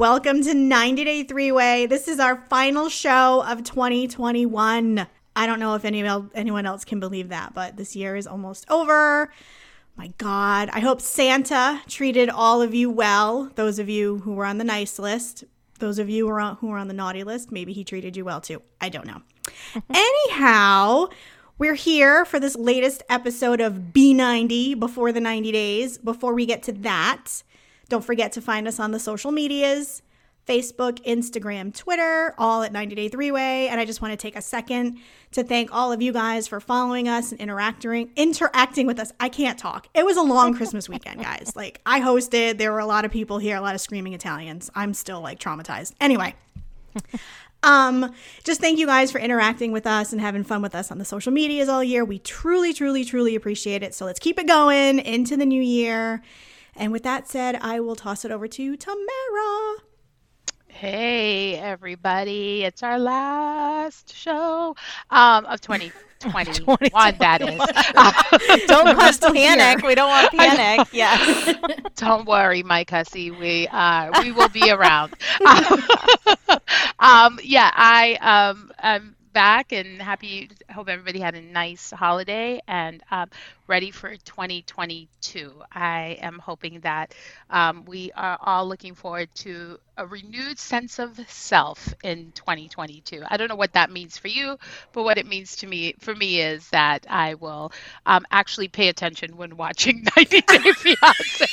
Welcome to 90 Day Three Way. This is our final show of 2021. I don't know if any, anyone else can believe that, but this year is almost over. My God. I hope Santa treated all of you well. Those of you who were on the nice list, those of you who were on, who were on the naughty list, maybe he treated you well too. I don't know. Anyhow, we're here for this latest episode of B90 before the 90 days. Before we get to that, don't forget to find us on the social medias Facebook, Instagram, Twitter, all at 90 Day Three Way. And I just want to take a second to thank all of you guys for following us and interacting interacting with us. I can't talk. It was a long Christmas weekend, guys. Like I hosted, there were a lot of people here, a lot of screaming Italians. I'm still like traumatized. Anyway. Um, just thank you guys for interacting with us and having fun with us on the social medias all year. We truly, truly, truly appreciate it. So let's keep it going into the new year. And with that said, I will toss it over to Tamara. Hey, everybody. It's our last show um, of 2021, that is. don't cause panic. We don't want panic. Yes. don't worry, Mike Hussey. We, uh, we will be around. um, yeah, I, um, I'm back and happy. Hope everybody had a nice holiday and um, ready for 2022. I am hoping that um, we are all looking forward to a renewed sense of self in 2022. I don't know what that means for you, but what it means to me for me is that I will um, actually pay attention when watching 90 Day Fiance.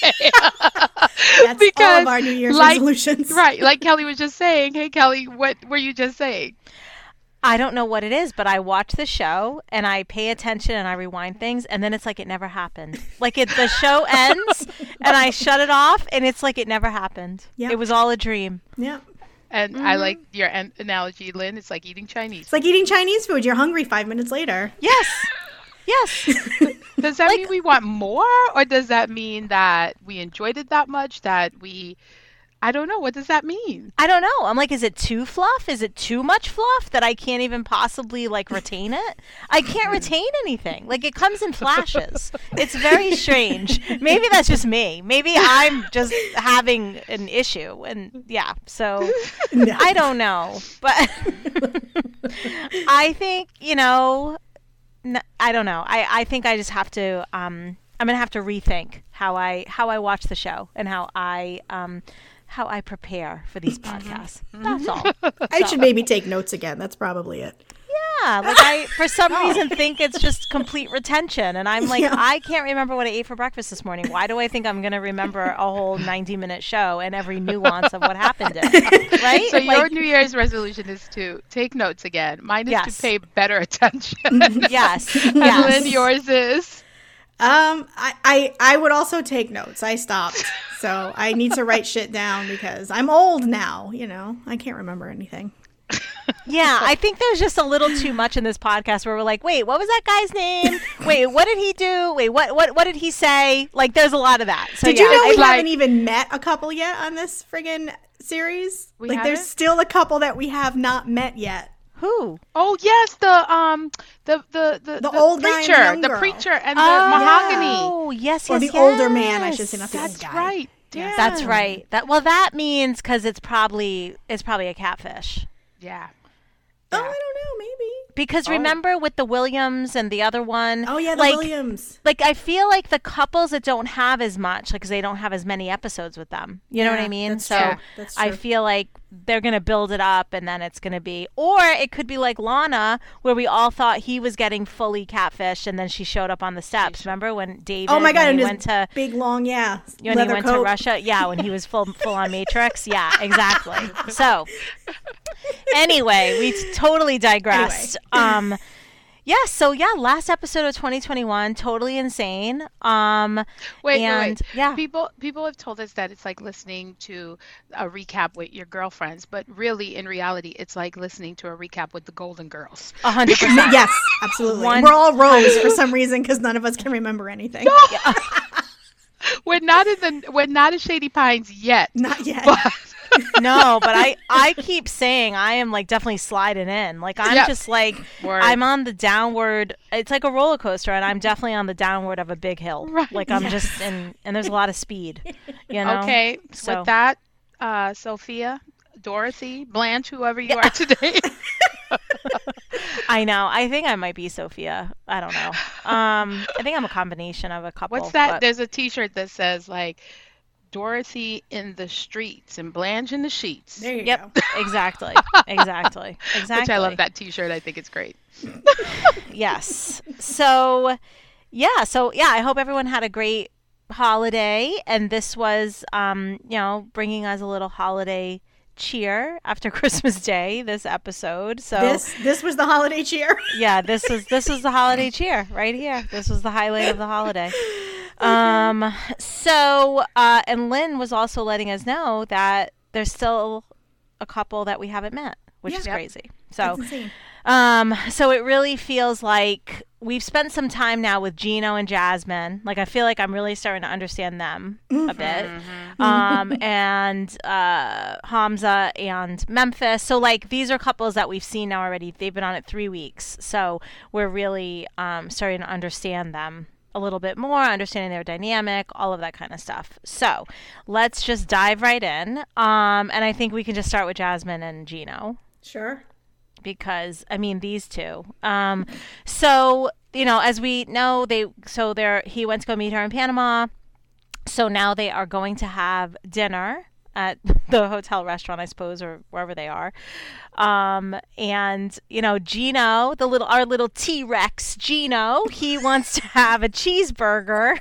That's because, all of our New Year's like, resolutions. Right, like Kelly was just saying. Hey, Kelly, what were you just saying? I don't know what it is, but I watch the show and I pay attention and I rewind things, and then it's like it never happened. Like it, the show ends and I shut it off, and it's like it never happened. Yeah, it was all a dream. Yeah. And mm-hmm. I like your an- analogy, Lynn. It's like eating Chinese. It's like eating Chinese food. You're hungry five minutes later. Yes. Yes. does that like, mean we want more, or does that mean that we enjoyed it that much that we I don't know. What does that mean? I don't know. I'm like, is it too fluff? Is it too much fluff that I can't even possibly like retain it? I can't retain anything. Like it comes in flashes. it's very strange. Maybe that's just me. Maybe I'm just having an issue. And yeah, so no. I don't know. But I think, you know, I don't know. I, I think I just have to um I'm gonna have to rethink how I how I watch the show and how I um how I prepare for these mm-hmm. podcasts. Mm-hmm. That's all. I should maybe take notes again. That's probably it. Yeah, like I for some oh. reason think it's just complete retention, and I'm like, yeah. I can't remember what I ate for breakfast this morning. Why do I think I'm going to remember a whole 90 minute show and every nuance of what happened in it? Right? So like, your New Year's resolution is to take notes again. Mine is yes. to pay better attention. yes. and yes. Lynn, yours is. Um, I, I I would also take notes. I stopped, so I need to write shit down because I'm old now. You know, I can't remember anything. yeah, I think there's just a little too much in this podcast where we're like, wait, what was that guy's name? Wait, what did he do? Wait, what what what did he say? Like, there's a lot of that. So, did yeah, you know we like, haven't even met a couple yet on this friggin' series? Like, haven't? there's still a couple that we have not met yet. Who? Oh yes, the um the the the, the, the old preacher, the girl. preacher and the oh, mahogany. Oh yes, yes, or the yes. older man. I should say not the That's old guy. right. Yeah. That's right. That well, that means because it's probably it's probably a catfish. Yeah. Oh, I don't know. Maybe because oh. remember with the Williams and the other one. Oh yeah, the like, Williams. Like I feel like the couples that don't have as much, like, because they don't have as many episodes with them. You yeah, know what I mean? so true. I feel like they're gonna build it up, and then it's gonna be, or it could be like Lana, where we all thought he was getting fully catfish, and then she showed up on the steps. Remember when David? Oh my god! When he went to big long, yeah. When he went coat. to Russia, yeah, when he was full full on Matrix, yeah, exactly. So anyway, we totally digressed. Anyway. Um yeah, so yeah, last episode of 2021, totally insane. Um, wait, and, wait, wait. Yeah. People people have told us that it's like listening to a recap with your girlfriends, but really, in reality, it's like listening to a recap with the Golden Girls. A hundred percent. Yes, absolutely. One, We're all Rose for some reason because none of us can remember anything. No! Yeah. we're not in the we're not at Shady Pines yet. Not yet. But no, but I I keep saying I am like definitely sliding in. Like I'm yep. just like Word. I'm on the downward. It's like a roller coaster, and I'm definitely on the downward of a big hill. Right. Like I'm yes. just and and there's a lot of speed. You know. Okay. So with that, uh, Sophia, Dorothy, Blanche, whoever you are today. I know. I think I might be Sophia. I don't know. Um, I think I'm a combination of a couple. What's that? but- There's a T-shirt that says like Dorothy in the streets and Blanche in the sheets. There you Yep. go. Exactly. Exactly. Exactly. Which I love that T-shirt. I think it's great. Yes. So, yeah. So, yeah, I hope everyone had a great holiday. And this was, um, you know, bringing us a little holiday cheer after Christmas Day, this episode. So, This this was the holiday cheer. yeah, this is this is the holiday cheer right here. This was the highlight of the holiday. Um, so, uh, and Lynn was also letting us know that there's still a couple that we haven't met, which Yeah. is Yep. crazy. So, um, so it really feels like we've spent some time now with Gino and Jasmine. Like I feel like I'm really starting to understand them a bit. Um, and uh, Hamza and Memphis. So like these are couples that we've seen now already. They've been on it three weeks, so we're really um, starting to understand them a little bit more, understanding their dynamic, all of that kind of stuff. So let's just dive right in. Um, and I think we can just start with Jasmine and Gino Sure. because I mean these two. Um, so you know, as we know, they so they're he went to go meet her in Panama. So now they are going to have dinner at the hotel restaurant, I suppose, or wherever they are. Um, and you know, Gino, the little our little T Rex Gino, he wants to have a cheeseburger.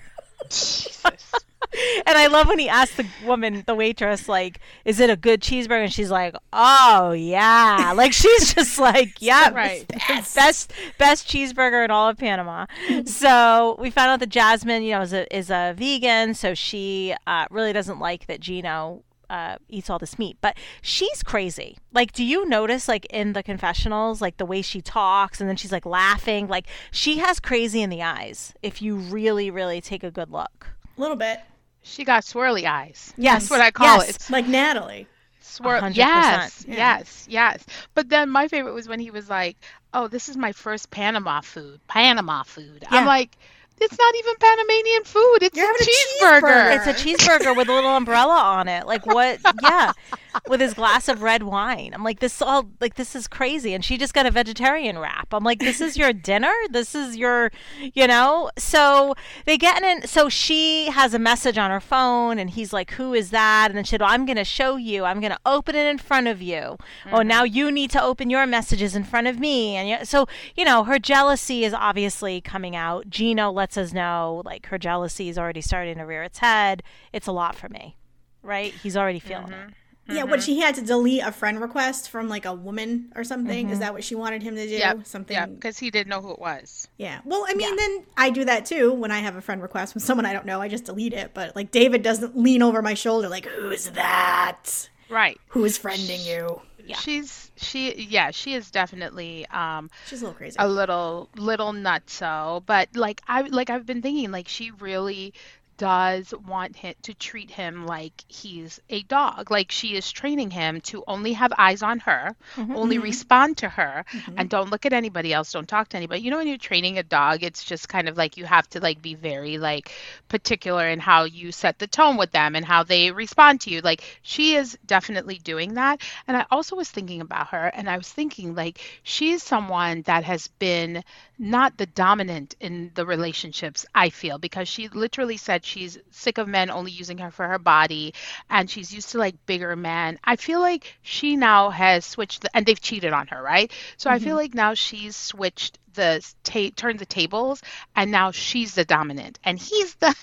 And I love when he asked the woman, the waitress, like, "Is it a good cheeseburger?" And she's like, "Oh yeah," like she's just like, "Yeah, Right. best best cheeseburger in all of Panama." so we found out that Jasmine, you know, is a is a vegan, so she uh, really doesn't like that Gino uh, eats all this meat. But she's crazy. Like, do you notice, like in the confessionals, like the way she talks, and then she's like laughing, like she has crazy in the eyes. If you really, really take a good look. A little bit. She got swirly eyes. Yes, That's what I call yes. it. It's Like Natalie. swirl. 100%, Yes, yeah. yes, yes. But then my favorite was when he was like, "Oh, this is my first Panama food. Panama food." Yeah. I'm like, "It's not even Panamanian food. It's You're a having a cheeseburger." cheeseburger. It's a cheeseburger with a little umbrella on it. Like what? Yeah, with his glass of red wine. I'm like, this all like this is crazy. And she just got a vegetarian wrap. I'm like, this is your dinner. This is your, you know. So they get in. So she has a message on her phone, and he's like, who is that? And then she said, well, I'm gonna show you. I'm gonna open it in front of you. Oh, mm-hmm. now you need to open your messages in front of me. And you- so you know, her jealousy is obviously coming out. Gino lets us know like her jealousy is already starting to rear its head. It's a lot for me, right? He's already feeling it. Mm-hmm. Yeah, what she had to delete a friend request from like a woman or something. Is that what she wanted him to do? Yep, Something. yeah, because he didn't know who it was. Yeah. Well, I mean, then I do that too when I have a friend request from someone I don't know. I just delete it. But like David doesn't lean over my shoulder like, "Who's that? Right. Who is friending you?" Yeah. She's she yeah she is definitely um She's a little crazy. a little little nutso but like i like i've been thinking like she really does want him to treat him like he's a dog like she is training him to only have eyes on her mm-hmm, only mm-hmm. respond to her mm-hmm. and don't look at anybody else don't talk to anybody. You know when you're training a dog it's just kind of like you have to like be very like particular in how you set the tone with them and how they respond to you. Like she is definitely doing that and i also was thinking about her and i was thinking like she's someone that has been not the dominant in the relationships i feel because she literally said she's sick of men only using her for her body and she's used to like bigger men. I feel like she now has switched the, and they've cheated on her right? So i feel mm-hmm. like now she's switched the ta- turned the tables and now she's the dominant. And he's the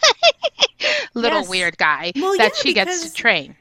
little Yes. weird guy Well, that yeah, she gets to train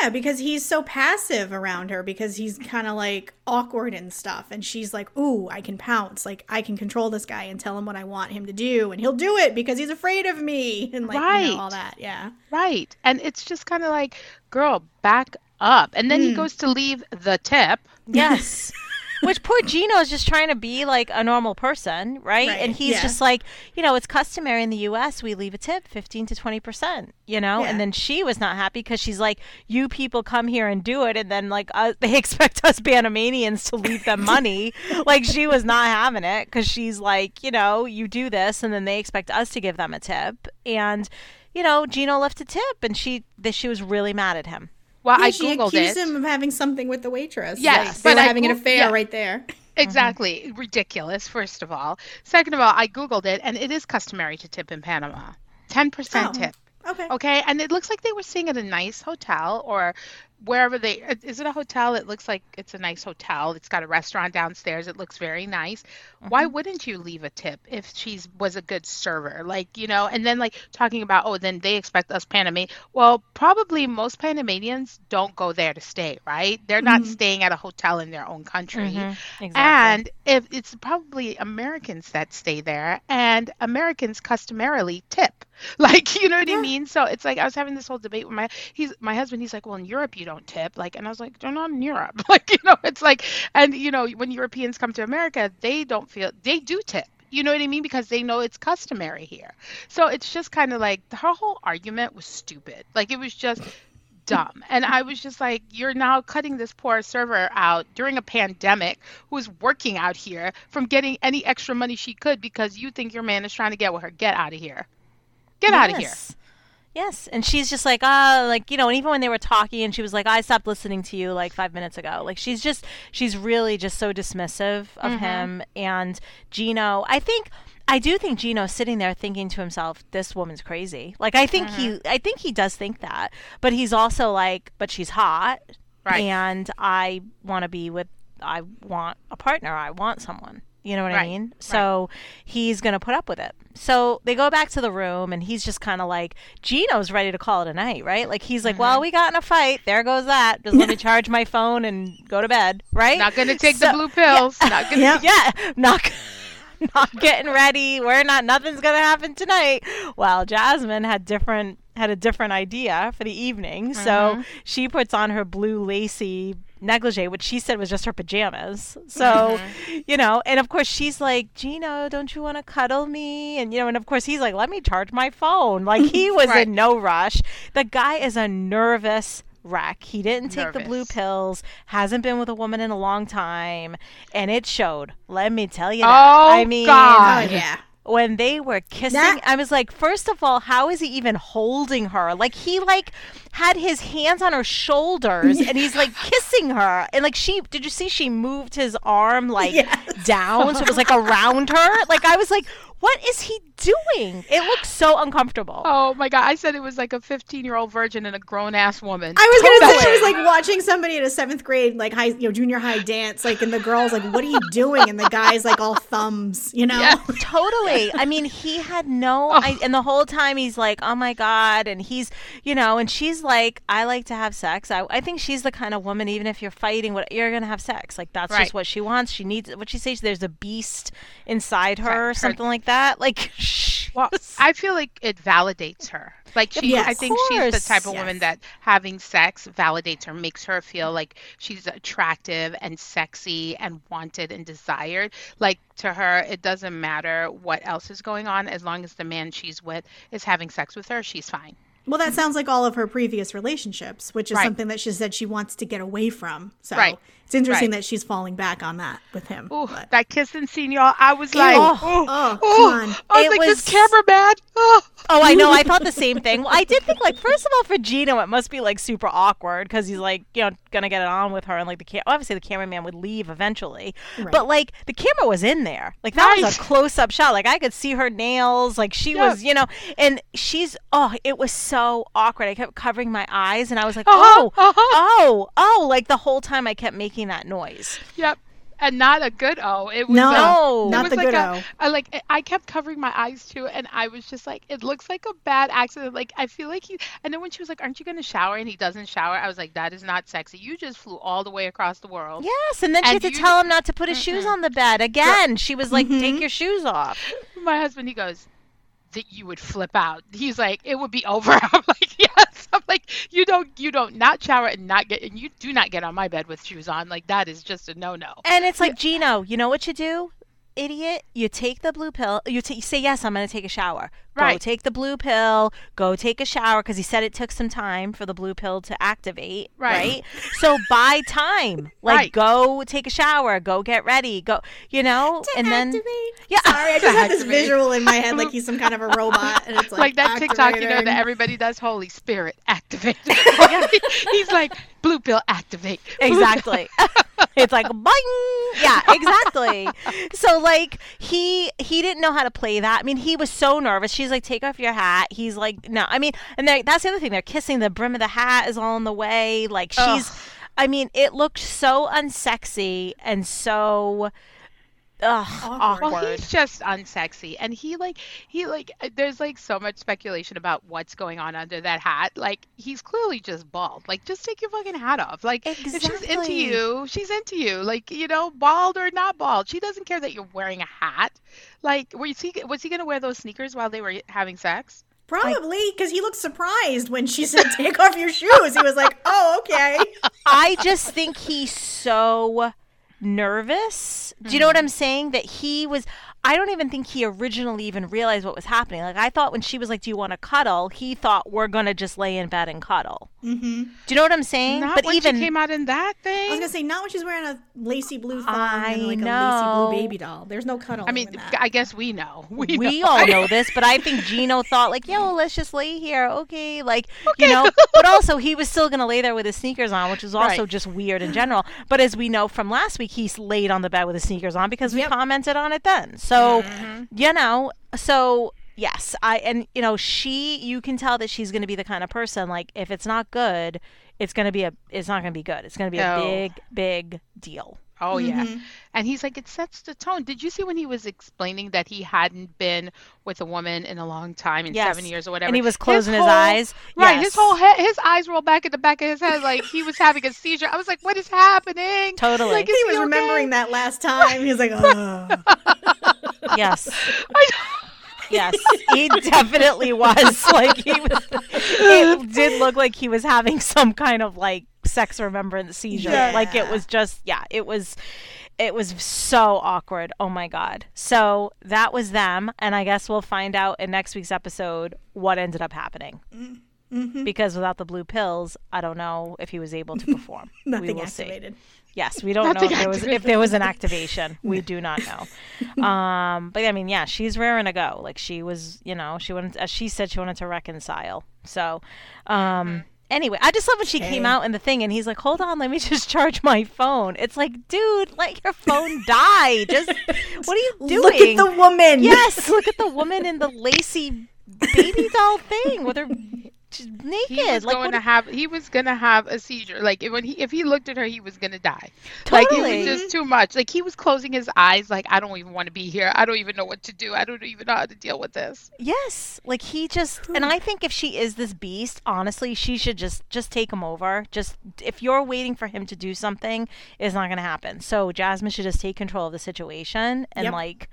yeah, because he's so passive around her because he's kind of like awkward and stuff. And she's like, "Ooh, I can pounce. Like I can control this guy and tell him what I want him to do, and he'll do it because he's afraid of me." And like you Right. know, all that. Yeah. Right. And it's just kind of like, girl, back up. And then Hmm. he goes to leave the tip. Yes. Which poor Gino is just trying to be like a normal person, right? Right, And he's yeah. just like, you know, it's customary in the U.S. we leave a tip, fifteen to twenty percent, you know. Yeah. And then she was not happy because she's like, you people come here and do it, and then like uh, they expect us Panamanians to leave them money. like she was not having it because she's like, you know, you do this, and then they expect us to give them a tip, and you know, Gino left a tip, and she that she was really mad at him. Well, Yeah, I she googled accused it. him of having something with the waitress. Yes, Like, they but were I having an affair yeah. right there. Exactly. Ridiculous, first of all. Second of all, I Googled it and it is customary to tip in Panama. 10% Oh. tip. Okay. Okay. And it looks like they were staying at a nice hotel or wherever they. Is it a hotel? It looks like it's a nice hotel. It's got a restaurant downstairs. It looks very nice. Why wouldn't you leave a tip if she's was a good server? Like, you know, and then like talking about, oh, then they expect us Panama. Well, probably most Panamanians don't go there to stay, right? They're not staying at a hotel in their own country. Mhm, Exactly. And if it's probably Americans that stay there, and Americans customarily tip, like you know what I mean. So it's like I was having this whole debate with my he's my husband. He's like, well, in Europe you don't tip, like, and I was like, they're not in Europe, like you know, it's like, and you know, when Europeans come to America, they don't feel they do tip. You know what I mean? Because they know it's customary here. So it's just kind of like her whole argument was stupid. Like it was just dumb. And I was just like, you're now cutting this poor server out during a pandemic who's working out here from getting any extra money she could because you think your man is trying to get with her. Get out of here. Get out of here. Yes. Yes, and she's just like, ah, like you know, and even when they were talking, and she was like, I stopped listening to you like five minutes ago. Like she's just, she's really just so dismissive of him and Gino. I think, I do think Gino's sitting there thinking to himself, this woman's crazy. Like I think he, I think he does think that, but he's also like, but she's hot, Right. and I want to be with, I want a partner, I want someone. You know what I Right, mean? So he's going to put up with it. So they go back to the room, and he's just kind of like, Gino's ready to call it a night, right? Like, he's like, Mm-hmm. well, we got in a fight. There goes that. Just let me charge my phone and go to bed, right? Not going to take the blue pills. Not gonna, Yeah. yeah, not not getting ready. We're not. Nothing's gonna happen tonight. Well, Jasmine had different had a different idea for the evening, so Mm-hmm. she puts on her blue lacy negligee, which she said was just her pajamas. So, Mm-hmm. you know, and of course she's like, Gino, don't you want to cuddle me? And you know, and of course he's like, let me charge my phone. Like he was Right. in no rush. The guy is a nervous wreck. He didn't take the blue pills, hasn't been with a woman in a long time, and it showed. Let me tell you that. Oh, I mean, God. Oh yeah. When they were kissing, That- I was like, first of all, how is he even holding her? Like he like had his hands on her shoulders and he's like kissing her. And like she did you see she moved his arm like Yes. down so it was like around her? Like I was like, what is he doing? It looks so uncomfortable. Oh my God. I said it was like a 15 year old virgin and a grown ass woman. I was gonna say Totally. she was like watching somebody at a seventh grade, like high, you know, junior high dance, like, and the girl's like, "What are you doing?" And the guy's like, all thumbs, you know. Yeah. totally. I mean, he had no, Oh. I, and the whole time he's like, "Oh my god," and he's, you know, and she's like, "I like to have sex." I, I think she's the kind of woman, even if you're fighting, what you're gonna have sex. Like that's Right. just what she wants. She needs. What she says, there's a beast inside her, Right. or Her- something like that. Like, Well, I feel like it validates her. Like she, Yes. I think she's the type of woman that having sex validates her, makes her feel like she's attractive and sexy and wanted and desired. Like to her, it doesn't matter what else is going on as long as the man she's with is having sex with her, she's fine. Well, that sounds like all of her previous relationships, which is Right. something that she said she wants to get away from. So Right. It's interesting Right. that she's falling back on that with him. Ooh, But- that kissing scene, y'all. I was like, Oh, oh, oh, oh, come on. I was It like, was- this camera bad. Oh. Oh, I know. I thought the same thing. Well, I did think like first of all for Gino, it must be like super awkward because he's like you know gonna get it on with her, and like the cam- obviously the cameraman would leave eventually, Right. but like the camera was in there. Like that was a close up shot. Like I could see her nails. Like she Yeah. was, you know, and she's oh, it was so awkward. I kept covering my eyes, and I was like, Uh-huh, oh, uh-huh. oh, oh, like the whole time I kept making that noise. Yep. And not a good O. It was No, a- No. it not was the like good a- O. I like I kept covering my eyes too, and I was just like, it looks like a bad accident. Like I feel like he. And then when she was like, "Aren't you gonna shower?" and he doesn't shower, I was like, that is not sexy. You just flew all the way across the world. Yes, and then she And had to tell him not to put his shoes on the bed again. She was like, Mhm. take your shoes off. My husband, he goes, that you would flip out. He's like, it would be over. I'm like, yes. I'm like, you don't, you don't not shower and not get, and you do not get on my bed with shoes on. Like that is just a no no. And it's like, Gino, you know what you do? Idiot, you take the blue pill. You, t- you say yes. I'm going to take a shower. Right. Go Right. take the blue pill. Go take a shower because he said it took some time for the blue pill to activate. Right. Right. so buy time. Like Right. go take a shower. Go get ready. Go. You know. and then Activate. yeah. Sorry, I just have this visual in my head like he's some kind of a robot, and it's like, Like, that TikTok, you know, that everybody does Holy Spirit activate. He's like, blue pill activate. exactly it's like bing! Yeah exactly. So like he he didn't know how to play that. I mean he was so nervous. She's like take off your hat. He's like no. I mean and that's the other thing. They're kissing. The brim of the hat is all in the way. Like she's Ugh. i mean it looked so unsexy and so ugh, Awkward. awkward, Well, he's just unsexy, and he like he like uh, there's like so much speculation about what's going on under that hat. Like he's clearly just bald. Like just take your fucking hat off. Like if she's into you, she's into you. Like you know, bald or not bald, she doesn't care that you're wearing a hat. Like was he was he gonna wear those sneakers while they were having sex? Probably because he looked surprised when she said, "Take off your shoes." He was like, "Oh, okay." I just think he's so nervous. Do you know what mm-hmm. I'm saying? That he was. I don't even think he originally even realized what was happening. Like I thought when she was like, "Do you want to cuddle?" He thought we're gonna just lay in bed and cuddle. Mm-hmm. Do you know what I'm saying? Not but when even she came out in that thing. I was gonna say not when she's wearing a lacy blue thong I and like know. a lacy blue baby doll. There's no cuddle. I mean, in that. I guess we know. We, we know. all know this, but I think Gino thought like, "Yo, let's just lay here, okay?" Like, you know. But also, he was still gonna lay there with his sneakers on, which is also Right. just weird in general. But as we know from last week, he's laid on the bed with his sneakers on because we Yep. commented on it then. So, you know, so yes, I and you know, she, you can tell that she's gonna be the kind of person like if it's not good, it's gonna be a, it's not gonna be good. It's gonna be a big, big deal. Oh yeah. Mhm. And he's like, it sets the tone. Did you see when he was explaining that he hadn't been with a woman in a long time, in Yes. seven years or whatever? And he was closing his, whole- eyes. Right, Yes. his whole head, his eyes rolled back at the back of his head like he was having a seizure. I was like, what is happening? Totally. Like, is he was okay? remembering that last time. He was like, "Oh." Yes. I Yes, he definitely was. Like he was. It did look like he was having some kind of like sex remembrance seizure. Yeah. Like it was just, yeah, it was. It was so awkward. Oh my god. So that was them, and I guess we'll find out in next week's episode what ended up happening. Mm-hmm. Because without the blue pills, I don't know if he was able to perform. Nothing activated. see. Yes, we don't know if there was if there was an activation. We do not know. Um, but I mean, yeah, she's raring to go. Like she was, you know, she wanted, as she said, she wanted to reconcile. So, um, anyway, I just love when she came out in the thing, and he's like, "Hold on, let me just charge my phone." It's like, dude, let your phone die. Just what are you doing? Look at the woman. yes, look at the woman in the lacy baby doll thing with her naked. he was like going what to have he was gonna have a seizure. Like when he if he looked at her, he was gonna die. Totally. Like it was just too much. Like he was closing his eyes. Like I don't even want to be here. I don't even know what to do. I don't even know how to deal with this. Yes, like he just and I think if she is this beast, honestly, she should just just take him over. Just if you're waiting for him to do something, it's not going to happen. So Jasmine should just take control of the situation and Yep. like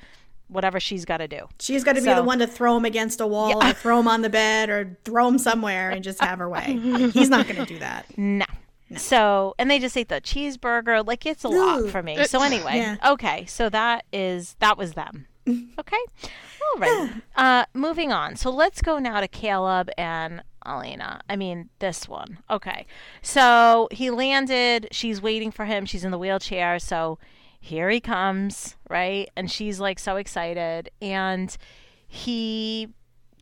whatever she's got to do. She's got to be So- the one to throw him against a wall, Yeah. or throw him on the bed, or throw him somewhere and just have her way. He's not going to do that. No. So, and they just ate the cheeseburger. Like it's a lot for me. So anyway, Yeah. okay. So that is that was them. Okay. All right. Uh, moving on. So let's go now to Caleb and Alina. I mean, this one. Okay. So he landed. She's waiting for him. She's in the wheelchair. So here he comes, right? And she's like so excited. And he,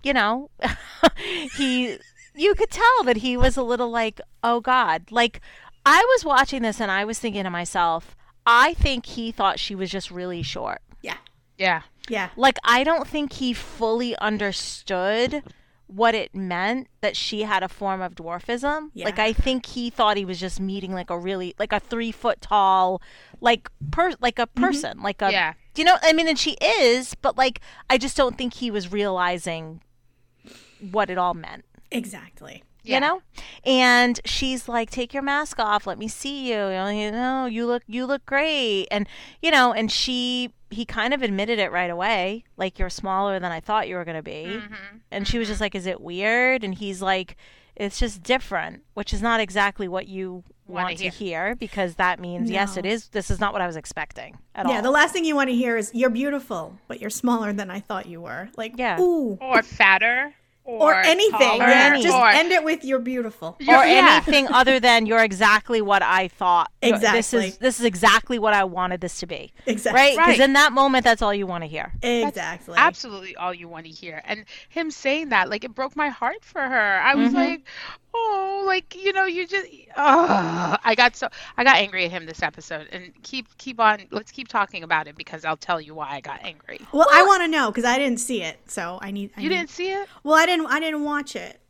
you know, he, you could tell that he was a little like, oh God. Like, I was watching this and I was thinking to myself, I think he thought she was just really short. Yeah. Yeah. Yeah. Like, I don't think he fully understood what it meant that she had a form of dwarfism. Like, I think he thought he was just meeting like a really, like a three foot tall, like, per, like a mm-hmm. person, like a, Yeah. you know, I mean, and she is, but like, I just don't think he was realizing what it all meant Exactly. You know and she's like take your mask off let me see you you know, you look you look great and you know and she he kind of admitted it right away like you're smaller than i thought you were going to be Mm-hmm. and she was just like is it weird and he's like it's just different, which is not exactly what you Wanna want to hear. hear because that means yes, it is. This is not what I was expecting at Yeah, all. Yeah, the last thing you want to hear is "You're beautiful, but you're smaller than I thought you were." Like, Yeah. ooh, Or fatter. Or, or anything. taller, Yeah, any- just or- end it with "You're beautiful." or Yeah. anything other than you're exactly what I thought. You're- This Exactly. is this is exactly what I wanted this to be. Exactly. Right? Because Right. in that moment, that's all you want to hear. Exactly. absolutely all you want to hear. And him saying that, like, it broke my heart for her. I was mm-hmm. like, oh, like you know, you just, oh, I got so, I got angry at him this episode. And keep, keep on, let's keep talking about it because I'll tell you why I got angry. Well, I want to know because I didn't see it, so I need. I You need- didn't see it? Well, I didn't. I didn't watch it.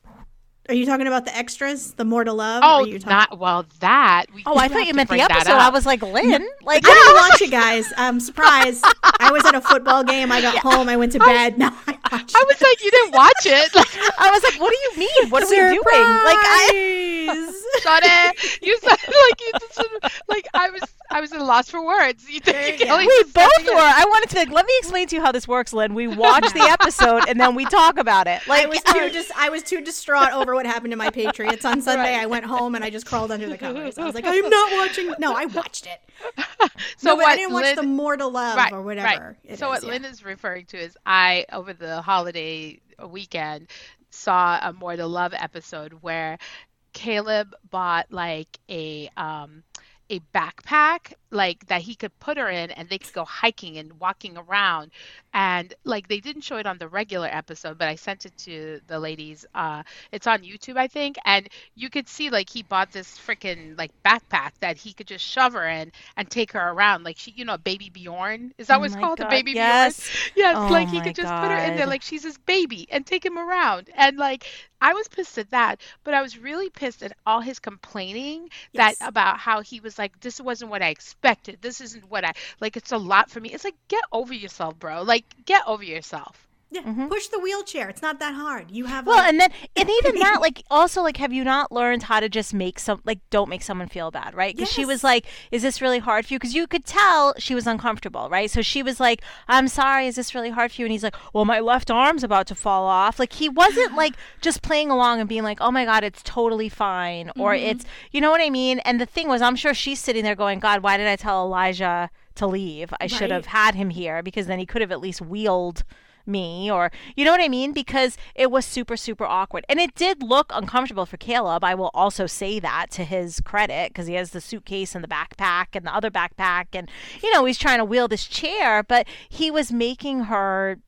Are you talking about the extras, the more to love? Oh, you talking- not well. That. We Oh, I thought you meant the bring episode. I was like, Lynn, like I didn't watch it, guys. Um, surprise! I was at a football game. I got home. I went to bed. No, I watched I was like, you didn't watch it. Like, I was like, what do you mean? What are we doing? Like I. Surprise! Sonny, you said like you just like I was I was at a loss for words. You think Yeah. Kelly We both were. I wanted to like, let me explain to you how this works, Lynn. We watch the episode and then we talk about it. Like I was too dis- I was too distraught over what happened to my Patriots on Sunday. I went home and I just crawled under the covers. I was like, I'm not watching. No, I watched it. So no, what I didn't watch Lynn- the more to love right, or whatever. Right. So is, what yeah. Lynn is referring to is I over the holiday weekend saw a More to Love episode where Caleb bought like a um a backpack like that he could put her in and they could go hiking and walking around. And like they didn't show it on the regular episode but I sent it to the ladies uh it's on YouTube I think. And you could see like he bought this freaking like backpack that he could just shove her in and take her around. Like she you know baby Bjorn? Is that Oh what it's my called? The baby yes. Bjorn? yes. Oh like he could just put her in there like she's his baby and take him around. And like I was pissed at that but I was really pissed at all his complaining that about how he was like this wasn't what I expected. This isn't what I like it's a lot for me. It's like get over yourself bro. Like get over yourself Yeah, mm-hmm. push the wheelchair. It's not that hard. You have Well, a- and then and even that, like, also, like, have you not learned how to just make some, like, don't make someone feel bad, right? Because she was like, "Is this really hard for you?" Because you could tell she was uncomfortable, right? So she was like, "I'm sorry, is this really hard for you?" And he's like, "Well, my left arm's about to fall off." Like he wasn't like just playing along and being like, "Oh my god, it's totally fine," or mm-hmm. it's, you know what I mean? And the thing was, I'm sure she's sitting there going, "God, why did I tell Elijah to leave? I should have had him here because then he could have at least wheeled." Me or you know what I mean? Because it was super super awkward. And it did look uncomfortable for Caleb I will also say that to his credit because he has the suitcase and the backpack and the other backpack and you know he's trying to wheel this chair but he was making her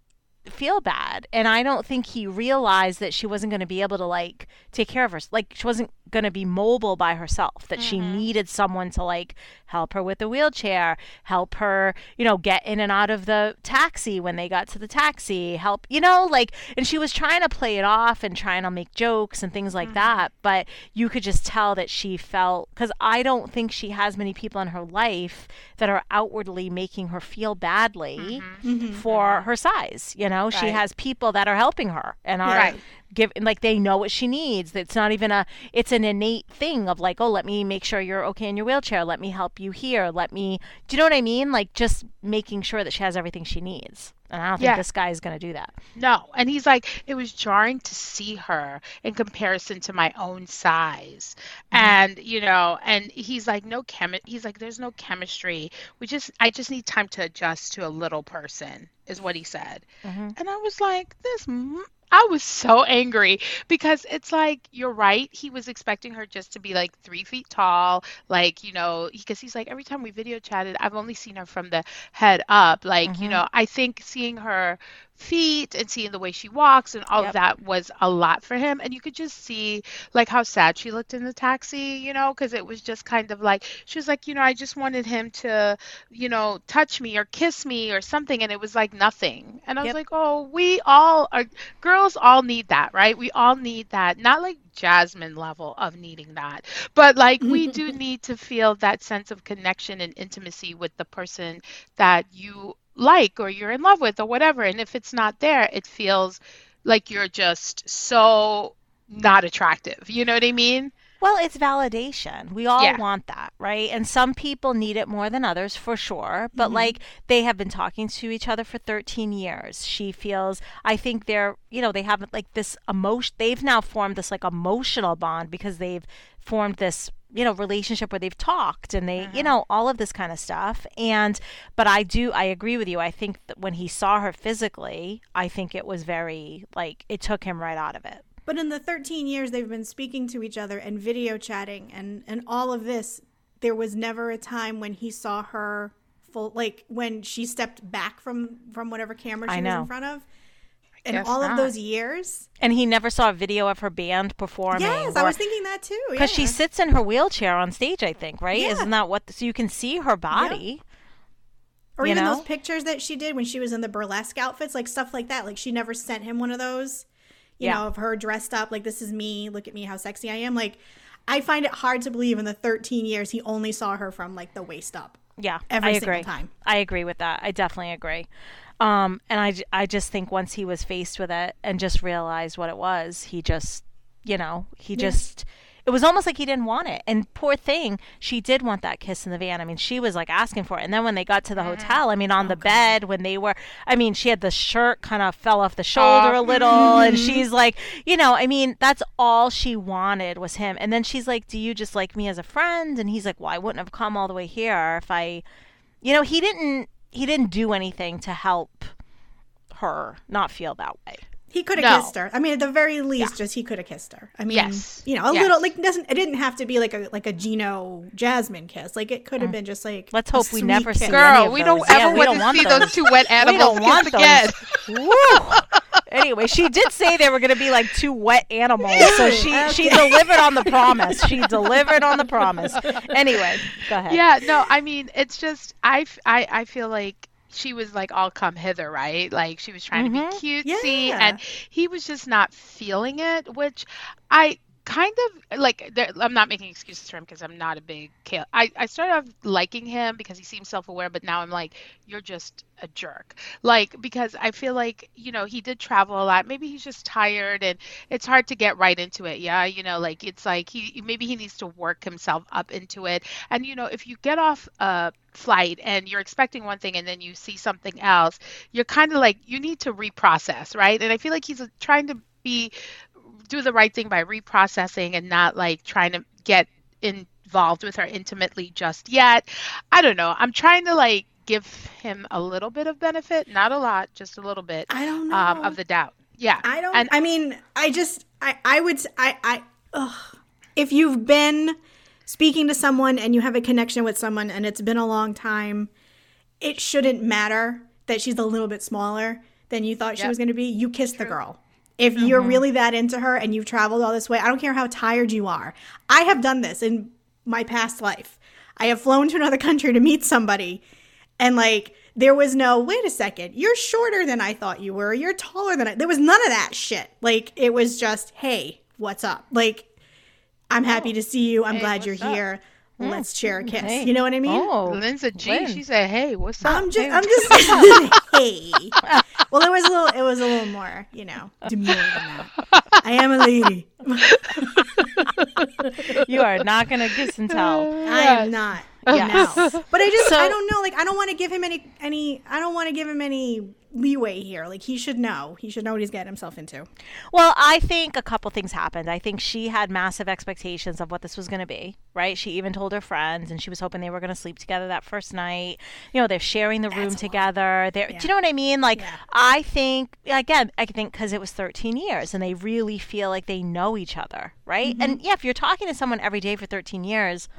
feel bad. And I don't think he realized that she wasn't going to be able to like take care of her like she wasn't going to be mobile by herself that she mm-hmm. needed someone to like help her with the wheelchair help her you know get in and out of the taxi when they got to the taxi help you know like and she was trying to play it off and trying to make jokes and things like mm-hmm. that but you could just tell that she felt cuz I don't think she has many people in her life that are outwardly making her feel badly mm-hmm. Mm-hmm. for her size you know? She has people that are helping her and are Right. Give like they know what she needs. It's not even a it's an innate thing of like oh let me make sure you're okay in your wheelchair. Let me help you here. Let me do you know what i mean? Like just making sure that she has everything she needs. And i don't think this guy is going to do that. No, and he's like, it was jarring to see her in comparison to my own size, mm-hmm. and you know, and he's like, no chemi. He's like, there's no chemistry. We just, I just need time to adjust to a little person, is what he said, mm-hmm. and I was like, this. m- I was so angry because it's like you're right. He was expecting her just to be like three feet tall, like you know, because he's like every time we video chatted, I've only seen her from the head up. Like you mm-hmm. know, I think seeing her feet and seeing the way she walks and all Yep. of that was a lot for him. And you could just see like how sad she looked in the taxi, you know, because it was just kind of like she was like, you know, I just wanted him to, you know, touch me or kiss me or something, and it was like nothing. And I was like, oh, we all are girls all need that, right? We all need that. Not like Jasmine level of needing that, but like we do need to feel that sense of connection and intimacy with the person that you like or you're in love with or whatever. And if it's not there, it feels like you're just so not attractive. You know what I mean? Well, it's validation. We all Yeah. want that, right? And some people need it more than others for sure. But mm-hmm. like they have been talking to each other for 13 years. She feels I think they're, you know, they have like this emotion they've now formed this like emotional bond because they've formed this you know relationship where they've talked and they you mm-hmm. know all of this kind of stuff and but i do i agree with you i think that when he saw her physically i think it was very like it took him right out of it But in the 13 years they've been speaking to each other and video chatting and and all of this, there was never a time when he saw her full like when she stepped back from from whatever camera I she was know. in front of. In guess all not. of those years. and he never saw a video of her band performing Yes, I was thinking that too. because she sits in her wheelchair on stage i think right Yeah. isn't that what so you can see her body or you even know? those pictures that she did when she was in the burlesque outfits, like stuff like that. Like she never sent him one of those, you Yeah. know, of her dressed up like this is me. Look at me, how sexy I am. Like I find it hard to believe in the 13 years he only saw her from like the waist up. yeah Every i single agree time. i agree with that i definitely agree um and I, I just think once he was faced with it and just realized what it was he just you know he just it was almost like he didn't want it. And poor thing she did want that kiss in the van. I mean she was like asking for it. And then when they got to the mm. hotel i mean on the oh, bed when they were i mean she had the shirt kind of fell off the oh, shoulder a little. And mm-hmm. she's like you know i mean that's all she wanted was him. And then she's like do you just like me as a friend? And he's like well i wouldn't have come all the way here if i you know he didn't he didn't do anything to help her not feel that way He could have No. kissed her. I mean, at the very least, just he could have kissed her. I mean, Yes. you know, a Yes. little like doesn't it didn't have to be like a like a Gino Jasmine kiss. Like it could have been just like Mm. Let's a hope we never kiss. see any Girl, of we those. don't Yeah, ever we want don't to want see those. those two wet we animals don't want kiss again. anyway, she did say they were going to be like two wet animals, so she she delivered on the promise. She delivered on the promise. Anyway, go ahead. Yeah, no, I mean, it's just I I I feel like she was like all come hither, right? Like she was trying to be mm-hmm. cutesy, Yeah. and he was just not feeling it, which I kind of like. I'm not making excuses for him because I'm not a big Kale. I, I started off liking him because he seems self-aware, but now I'm like, you're just a jerk. Like because I feel like you know he did travel a lot. Maybe he's just tired, and it's hard to get right into it. Yeah, you know, like it's like he maybe he needs to work himself up into it. And you know, if you get off a flight and you're expecting one thing and then you see something else, you're kind of like you need to reprocess, right? And I feel like he's trying to be do the right thing by reprocessing and not like trying to get involved with her intimately just yet. I don't know. I'm trying to like give him a little bit of benefit, not a lot, just a little bit I don't know. um, of the doubt. Yeah. I don't. And I mean, I just, I, I would, I I ugh. if you've been speaking to someone and you have a connection with someone and it's been a long time, it shouldn't matter that she's a little bit smaller than you thought she was going to be. You kiss the girl. If you're mm-hmm. really that into her and you've traveled all this way, I don't care how tired you are. I have done this in my past life. I have flown to another country to meet somebody and like there was no wait a second you're shorter than i thought you were. You're taller than i there was none of that shit. Like it was just hey what's up? Like i'm oh. happy to see you. I'm Hey, glad you're up? here Mm, let's share a kiss Hey. you know what i mean Oh, Linda G, Lynn. she said, "Hey, what's up?" i'm just i'm just saying, hey well it was a little it was a little more you know demure than that i am a lady you are not going to kiss and tell. I am not. Yes. But I just So- I don't know. Like I don't want to give him any any I don't want to give him any leeway here. Like he should know. He should know what he's getting himself into. Well, I think a couple things happened. I think she had massive expectations of what this was going to be, right? She even told her friends, and she was hoping they were going to sleep together that first night. You know, they're sharing the room together. They're, Do you know what I mean? Like, Yeah. I think again, I think because it was 13 years, and they really feel like they know each other, right? Mm-hmm. And yeah, if you're talking to someone every day for 13 years,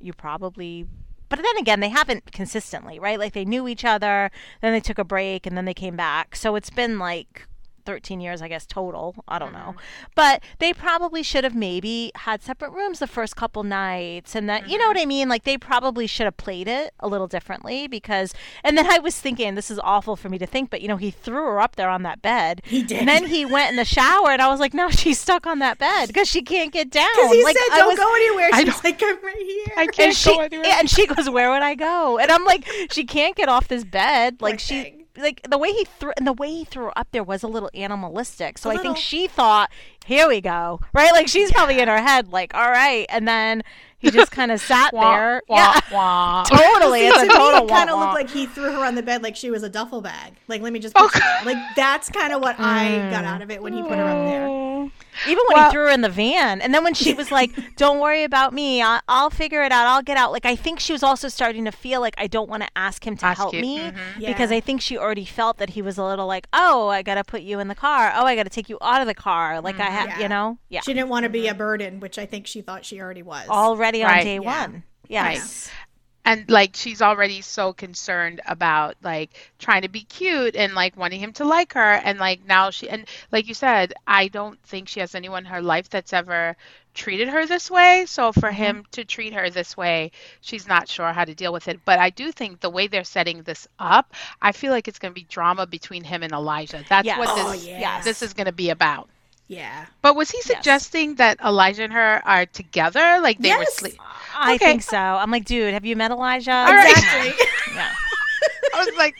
you probably. But then again, they haven't consistently, right? Like they knew each other, then they took a break, and then they came back. So it's been like 13 years, I guess, total. I don't know. Mm-hmm. But they probably should have maybe had separate rooms the first couple nights. And that, you know what mm-hmm. I mean? Like they probably should have played it a little differently because, and then I was thinking, this is awful for me to think, but you know, he threw her up there on that bed. He did. And then he went in the shower and I was like, no, she's stuck on that bed because she can't get down. Because he like, said I don't was- go anywhere. I She's don't- like I'm right here. I can't she go anywhere. and she goes, "Where would I go?" And I'm like, "She can't get off this bed. Like she." thing. Like the way he threw and the way he threw up there was a little animalistic. So A I little. think she thought, "Here we go," right? Like she's probably in her head, like, "All right," and then he just kind of sat Wah, there. wah, yeah, wah. totally. It's to a me, total it kind of looked like he threw her on the bed like she was a duffel bag. Like, let me just Oh, picture. Like, that's kind of what I got Mm. out of it when he put her up there. Even when Well- he threw her in the van, and then when she was like, "Don't worry about me, I- I'll figure it out. I'll get out." Like I think she was also starting to feel like I don't want to ask him to Ask help you, me mhm. because Yeah. I think she already felt that he was a little like, "Oh, I got to put you in the car. Oh, I got to take you out of the car." Like I had, Yeah. you know, yeah, She didn't want to be a burden, which I think she thought she already was. already on Right. day Yeah. one. Yes. And like she's already so concerned about like trying to be cute and like wanting him to like her and like now she and like you said i don't think she has anyone in her life that's ever treated her this way so for mm-hmm. him to treat her this way she's not sure how to deal with it but i do think the way they're setting this up i feel like it's going to be drama between him and elijah that's Yes. what Oh, this this is going to be about Yeah. but was he Yes. suggesting that elijah and her are together like they were Yes. sleep I Okay. think so. I'm like, dude, have you met Elijah? Exactly. Yeah. i was like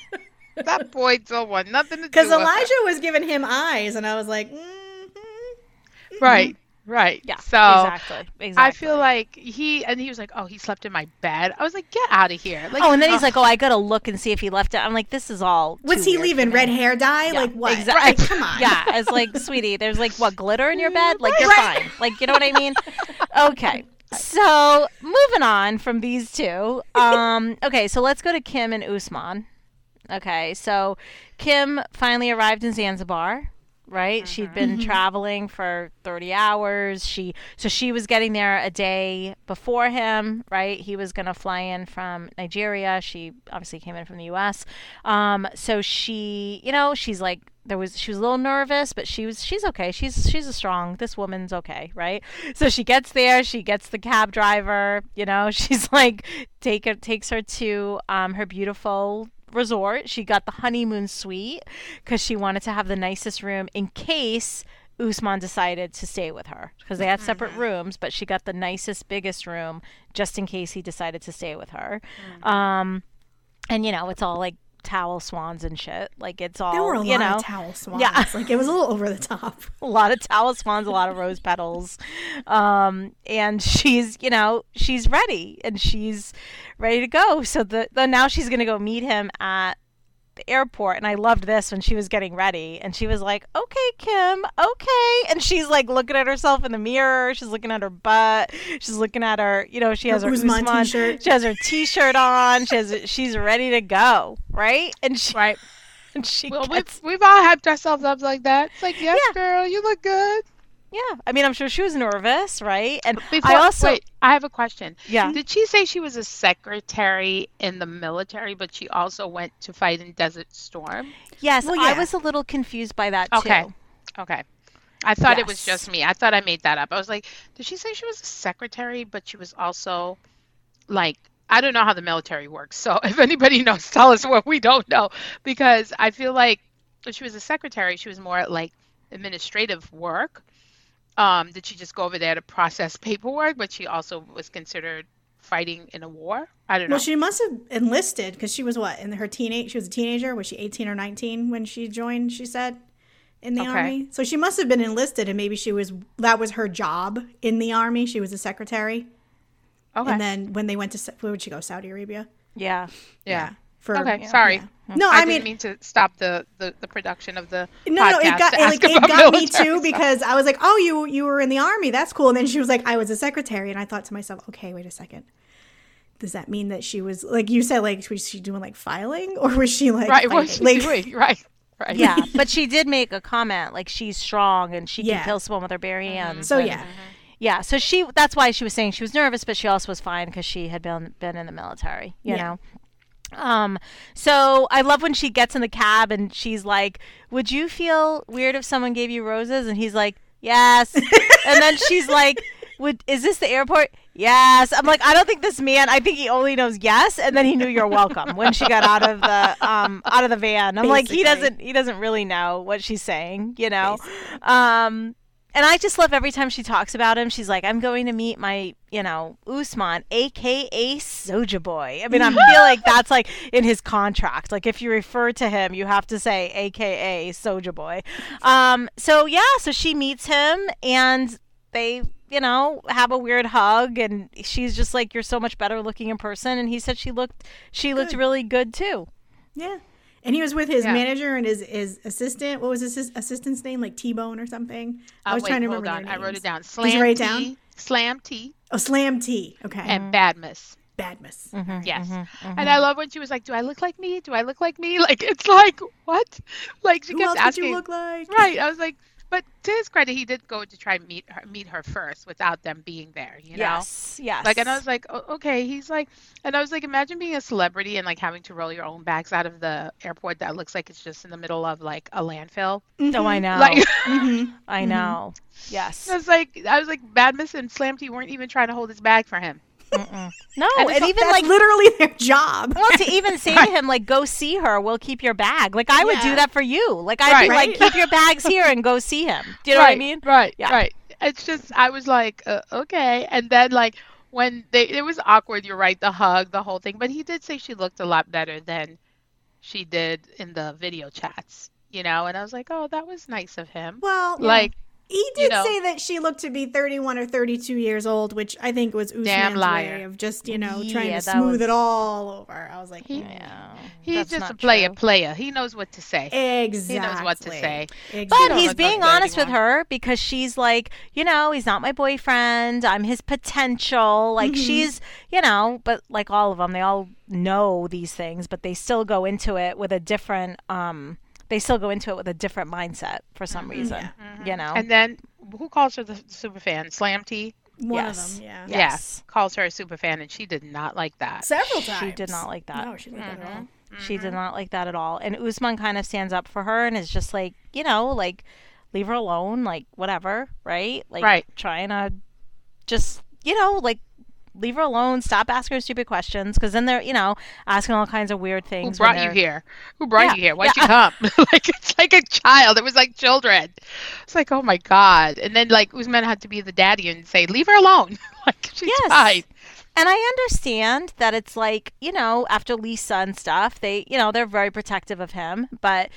that boy don't want nothing to do Because with her. Elijah was giving him eyes, and I was like, mm-hmm. Right, right. Yeah. So exactly. Exactly. I feel like he and he was like, "Oh, he slept in my bed." I was like, "Get out of here!" Like, oh, and then he's like, "Oh, I gotta look and see if he left it." I'm like, "This is all." Was too he leaving red hair dye? Yeah, like what? exact- Like, come on. Yeah, it's like, sweetie, there's like what glitter in your bed? Like you're fine. Like you know what I mean? Okay. So moving on from these two. Um, okay, so let's go to Kim and Usman. Okay, so Kim finally arrived in Zanzibar. Right, she'd been traveling for 30 hours. She so she was getting there a day before him. Right, he was gonna fly in from Nigeria. She obviously came in from the U.S. Um, so she, you know, she's like there was she was a little nervous, but she was she's okay. She's she's a strong. This woman's okay, right? So she gets there. She gets the cab driver. You know, she's like take her takes her to um, her beautiful resort. She got the honeymoon suite because she wanted to have the nicest room in case Usman decided to stay with her because they had separate rooms, but she got the nicest, biggest room just in case he decided to stay with her. Um, and you know, it's all like towel swans and shit. Like it's all There were a you lot know of towel swans. Yeah. Like it was a little over the top. a lot of towel swans, a lot of rose petals. Um, and she's, you know, she's ready and she's ready to go. So the, the now she's going to go meet him at the airport. And I loved this when she was getting ready and she was like, okay, Kim, okay. And she's like looking at herself in the mirror. She's looking at her butt. She's looking at her, you know, she has her, Usman Usman t-shirt. She has her t-shirt on. She has, she's ready to go. Right. And she, right. and she Well, gets, we've we've all hyped ourselves up like that. It's like, yes, Yeah. girl, you look good. Yeah. I mean, I'm sure she was nervous. Right. And Before, I also, wait, I have a question. yeah. Did she say she was a secretary in the military, but she also went to fight in Desert Storm? Yes, Well, I was a little confused by that Okay. too. Okay. Okay. I thought it was just me. I thought I made that up. I was like, did she say she was a secretary, but she was also like, I don't know how the military works. So if anybody knows, tell us what we don't know. Because I feel like if she was a secretary, she was more like administrative work. Um, did she just go over there to process paperwork, but she also was considered fighting in a war? I don't know. Well, she must have enlisted because she was what in her teenage. She was a teenager. Was she eighteen or nineteen when she joined? She said in the Okay. army. So she must have been enlisted, and maybe she was that was her job in the army. She was a secretary, okay. and then when they went to where would she go? Saudi Arabia. Yeah. yeah. For Okay. Sorry. yeah. No, I, I, didn't mean, mean to stop the, the, the production of the no, no, it got to it, ask like, it about got me too stuff. because I was like, oh, you you were in the army. That's cool. And then she was like, I was a secretary, and I thought to myself, okay, wait a second. Does that mean that she was like you said, like was she doing like filing or was she like right. What was she like, doing? Right. Right. Yeah, but she did make a comment like she's strong and she Yeah. can kill someone with her bare mm-hmm. hands. So and- yeah, yeah. So she that's why she was saying she was nervous, but she also was fine because she had been been in the military. You Yeah. know. Um. So I love when she gets in the cab and she's like, "Would you feel weird if someone gave you roses?" And he's like, "Yes." and then she's like, "Would is this the airport?" Yes. I'm like, I don't think this man. I think he only knows yes, and then he knew you're welcome when she got out of the um out of the van. I'm like, he doesn't he doesn't really know what she's saying, you know. Um. And I just love every time she talks about him. She's like, "I'm going to meet my, you know, Usman, aka Soja Boy." I mean, I feel like that's like in his contract. Like if you refer to him, you have to say aka Soja Boy. Um, so yeah, so she meets him and they, you know, have a weird hug and she's just like, "You're so much better looking in person." And he said she looked she looked really good too. Yeah. And he was with his Yeah. manager and his, his assistant. What was his assistant's name? Like T Bone or something? I Uh, was wait, trying to hold remember. on. their I wrote it down. Did Slam you write it T, down? Slam T, Oh, Slam T. Okay. and Badmus. Badmus. Yes. Mm-hmm. And I love when she was like, "Do I look like me? Do I look like me?" Like it's like what? Like she Who kept else would asking. you look like? Right. I was like, but to his credit, he did go to try and meet her, meet her first without them being there. You know. Yes, yes. Like and I was like, oh, okay. He's like, and I was like, imagine being a celebrity and like having to roll your own bags out of the airport that looks like it's just in the middle of like a landfill. oh, I know. Like Mm-hmm. I know. Yes. I was like, I was like, Badmus and Slam T weren't even trying to hold his bag for him. Mm-mm. No, And and, even That's like literally their job. well, to even say to him like, "Go see her. We'll keep your bag." Like I would Yeah. do that for you. Like I'd be Right. like, "Keep your bags here and go see him." Do you know right, what I mean? Right. Yeah. Right. It's just I was like, uh, okay, and then like when they it was awkward. You're right, the hug, the whole thing. But he did say she looked a lot better than she did in the video chats. You know, and I was like, oh, that was nice of him. Well, Like, he did know. say that she looked to be 31 or 32 years old, which I think was Usman's liar. way of just, you know, trying Yeah, to smooth was- it all over. I was like, He- mm, Yeah. he's just a player, true. player. He knows what to say. exactly. He knows what to say. Exactly. But he's being like honest with her because she's like, you know, he's not my boyfriend. I'm his potential. Like Mm-hmm. she's, you know, but like all of them, they all know these things, but they still go into it with a different um they still go into it with a different mindset for some mm-hmm. reason. Mm-hmm. You know. Mm-hmm. And then who calls her the super fan? Slam T. One Yes. of them, yeah. Yeah. Yeah, Yes. calls her a super fan, and she did not like that. Several times. She times. did not like that. No, she didn't like that at mm-hmm. all. She did not like that at all. And Usman kind of stands up for her and is just like, you know, like leave her alone, like whatever, right? Like Right. trying to just, you know, like leave her alone, stop asking her stupid questions because then they're, you know, asking all kinds of weird things. Who brought you here? Who brought Yeah, you here? Why'd yeah. you come? like it's like a child. It was like children. It's like, oh my god. And then like Usman had to be the daddy and say, leave her alone. like she's Yes. fine. And I understand that it's like, you know, after Lisa and stuff, they, you know, they're very protective of him. But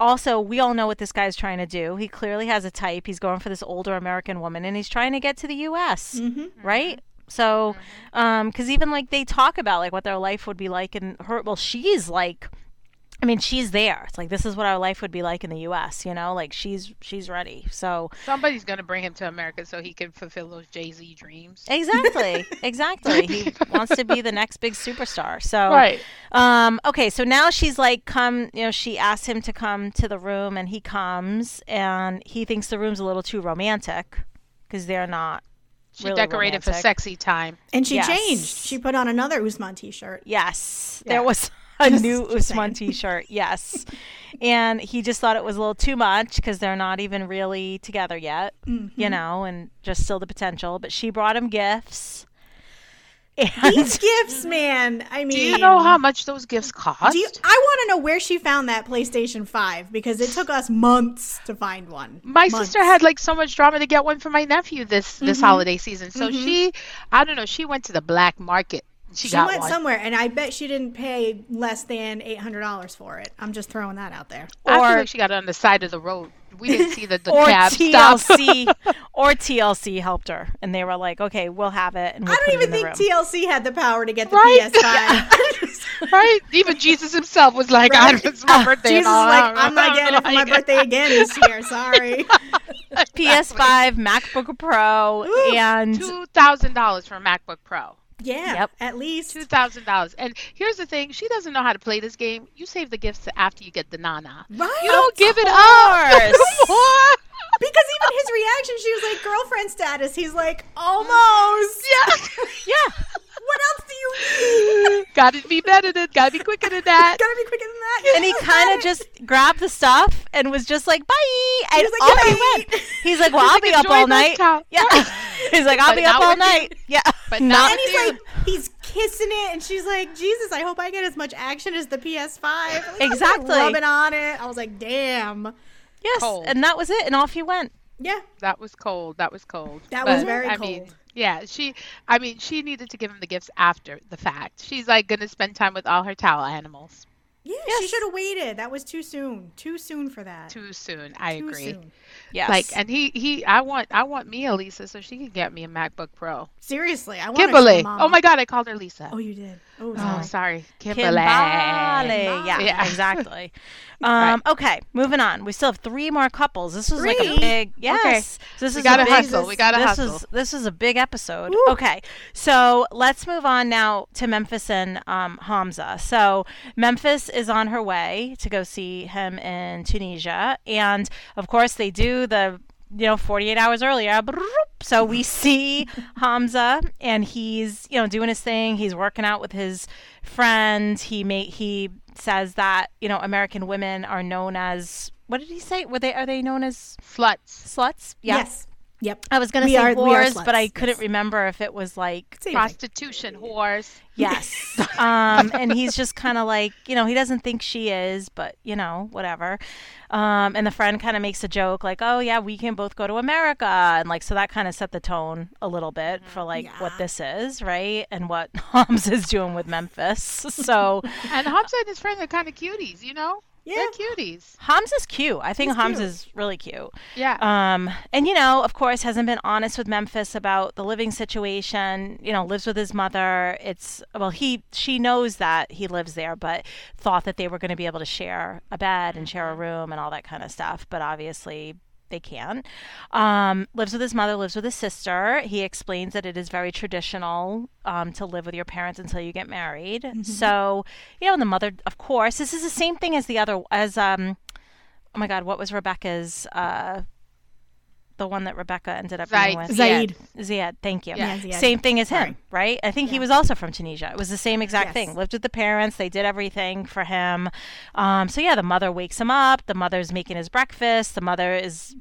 also, we all know what this guy's trying to do. He clearly has a type. He's going for this older American woman and he's trying to get to the U.S., Mm-hmm. right? So, um, because even like they talk about like what their life would be like and her, well, she's like, I mean, she's there. It's like this is what our life would be like in the U.S. You know, like she's she's ready. So Somebody's gonna bring him to America so he can fulfill those Jay Z dreams. exactly, exactly. He wants to be the next big superstar. So Right. Um, okay, so now she's like, come, you know, she asks him to come to the room, and he comes, and he thinks the room's a little too romantic because they're not. She really decorated for sexy time. And she Yes. changed. She put on another Usman t-shirt. Yes, Yeah. there was a Just- new just Usman. T-shirt. Yes, and he just thought it was a little too much because they're not even really together yet, Mm-hmm. you know, and just still the potential. But she brought him gifts, and These gifts, man. I mean, Do you know how much those gifts cost? Do you, I want to know where she found that PlayStation 5 because it took us months to find one. my Months. sister had like so much drama to get one for my nephew this Mm-hmm. this holiday season. So she, I don't know, she went to the black market. She, She got went one. somewhere, and I bet she didn't pay less than eight hundred dollars for it. I'm just throwing that out there. I feel like she got it on the side of the road. We didn't see the, the or cab stop. TLC or TLC helped her, and they were like, "Okay, we'll have it." And we'll I don't even think room. TLC had the power to get the Right? PS5. right? Even Jesus himself was like, Right? I, "It's my ah, birthday." Jesus is and all. like, I'm not getting it for my birthday again this year. Sorry. PS5, MacBook Pro, Ooh, and Two thousand dollars for a MacBook Pro. Yeah. Yep. At least. Two thousand dollars. And here's the thing: she doesn't know how to play this game. You save the gifts after you get the nana. Right. You don't give it up. Come on. Because even his reaction, she was like, girlfriend status. He's like, mm. almost. Yeah. yeah, What else do you need? Gotta be better than. Gotta be quicker than that. Gotta be quicker than that. and he kind of just grabbed the stuff and was just like, "Bye," and was like, off he went. He's like, "Well, I'll like, be up all night." time. Yeah, he's like, "I'll But be up all with you. night." Yeah, But not not And he's Dude. like, he's kissing it, and she's like, Jesus, I hope I get as much action as the PS5. Like, Exactly. Rubbing on it. I was like, damn. yes, Cold. and that was it, and off he went. Yeah. That was cold. That was cold. That was very I cold. Mean, yeah, she. I mean, she needed to give him the gifts after the fact. She's like gonna spend time with all her towel animals. Yeah, she should have waited. That was too soon. Too soon for that. Too soon. I Too agree. soon. Yes. Like, and he he. I want I want Mia Lisa so she can get me a MacBook Pro. Seriously, I want Kimberly. Mom. Oh my God, I called her Lisa. Oh, you did. Oh, Oh, sorry. sorry, Kimberly. Kimberly. Yeah, Yeah. exactly. Um, Okay, moving on. We still have three more couples. This was like a big yes. So this We is gotta a big, hustle. We gotta this hustle. Is, this is a big episode. Woo. Okay, so let's move on now to Memphis and um, Hamza. So Memphis is on her way to go see him in Tunisia, and of course they do the you know 48 hours earlier. So we see Hamza, and he's you know doing his thing. He's working out with his friend. He may he says that you know American women are known as what did he say? Were they are they known as Sluts. sluts? Yeah. Yes. Yep. I was gonna say are- whores, but I couldn't remember if it was like Same thing. Prostitution whores. yes. um, and he's just kind of like you know he doesn't think she is, but you know whatever. Um, and the friend kind of makes a joke like, "Oh yeah, we can both go to America," and like so that kind of set the tone a little bit for like what this is, right? And what Holmes is doing with Memphis. So And Hamza and his friends are kind of cuties, you know? Yeah. They're cuties. Is cute. I think He's cute. is really cute. Yeah. Um, and you know, of course, hasn't been honest with Memphis about the living situation. You know, lives with his mother. It's well, he she knows that he lives there, but thought that they were going to be able to share a bed and share a room and all that kind of stuff. But obviously, they can't. Um, lives with his mother. Lives with his sister. He explains that it is very traditional um, to live with your parents until you get married. So, you know, the mother, of course, this is the same thing as the other as um. Oh my God, what was Rebecca's uh the one that Rebecca ended up being Zaid. with? Zaid. Ziad, thank you. Yeah. Yeah, Ziad. Same thing as him, Sorry. right? I think he was also from Tunisia. It was the same exact Yes. thing. Lived with the parents. They did everything for him. Um, so yeah, the mother wakes him up. The mother's making his breakfast. The mother is,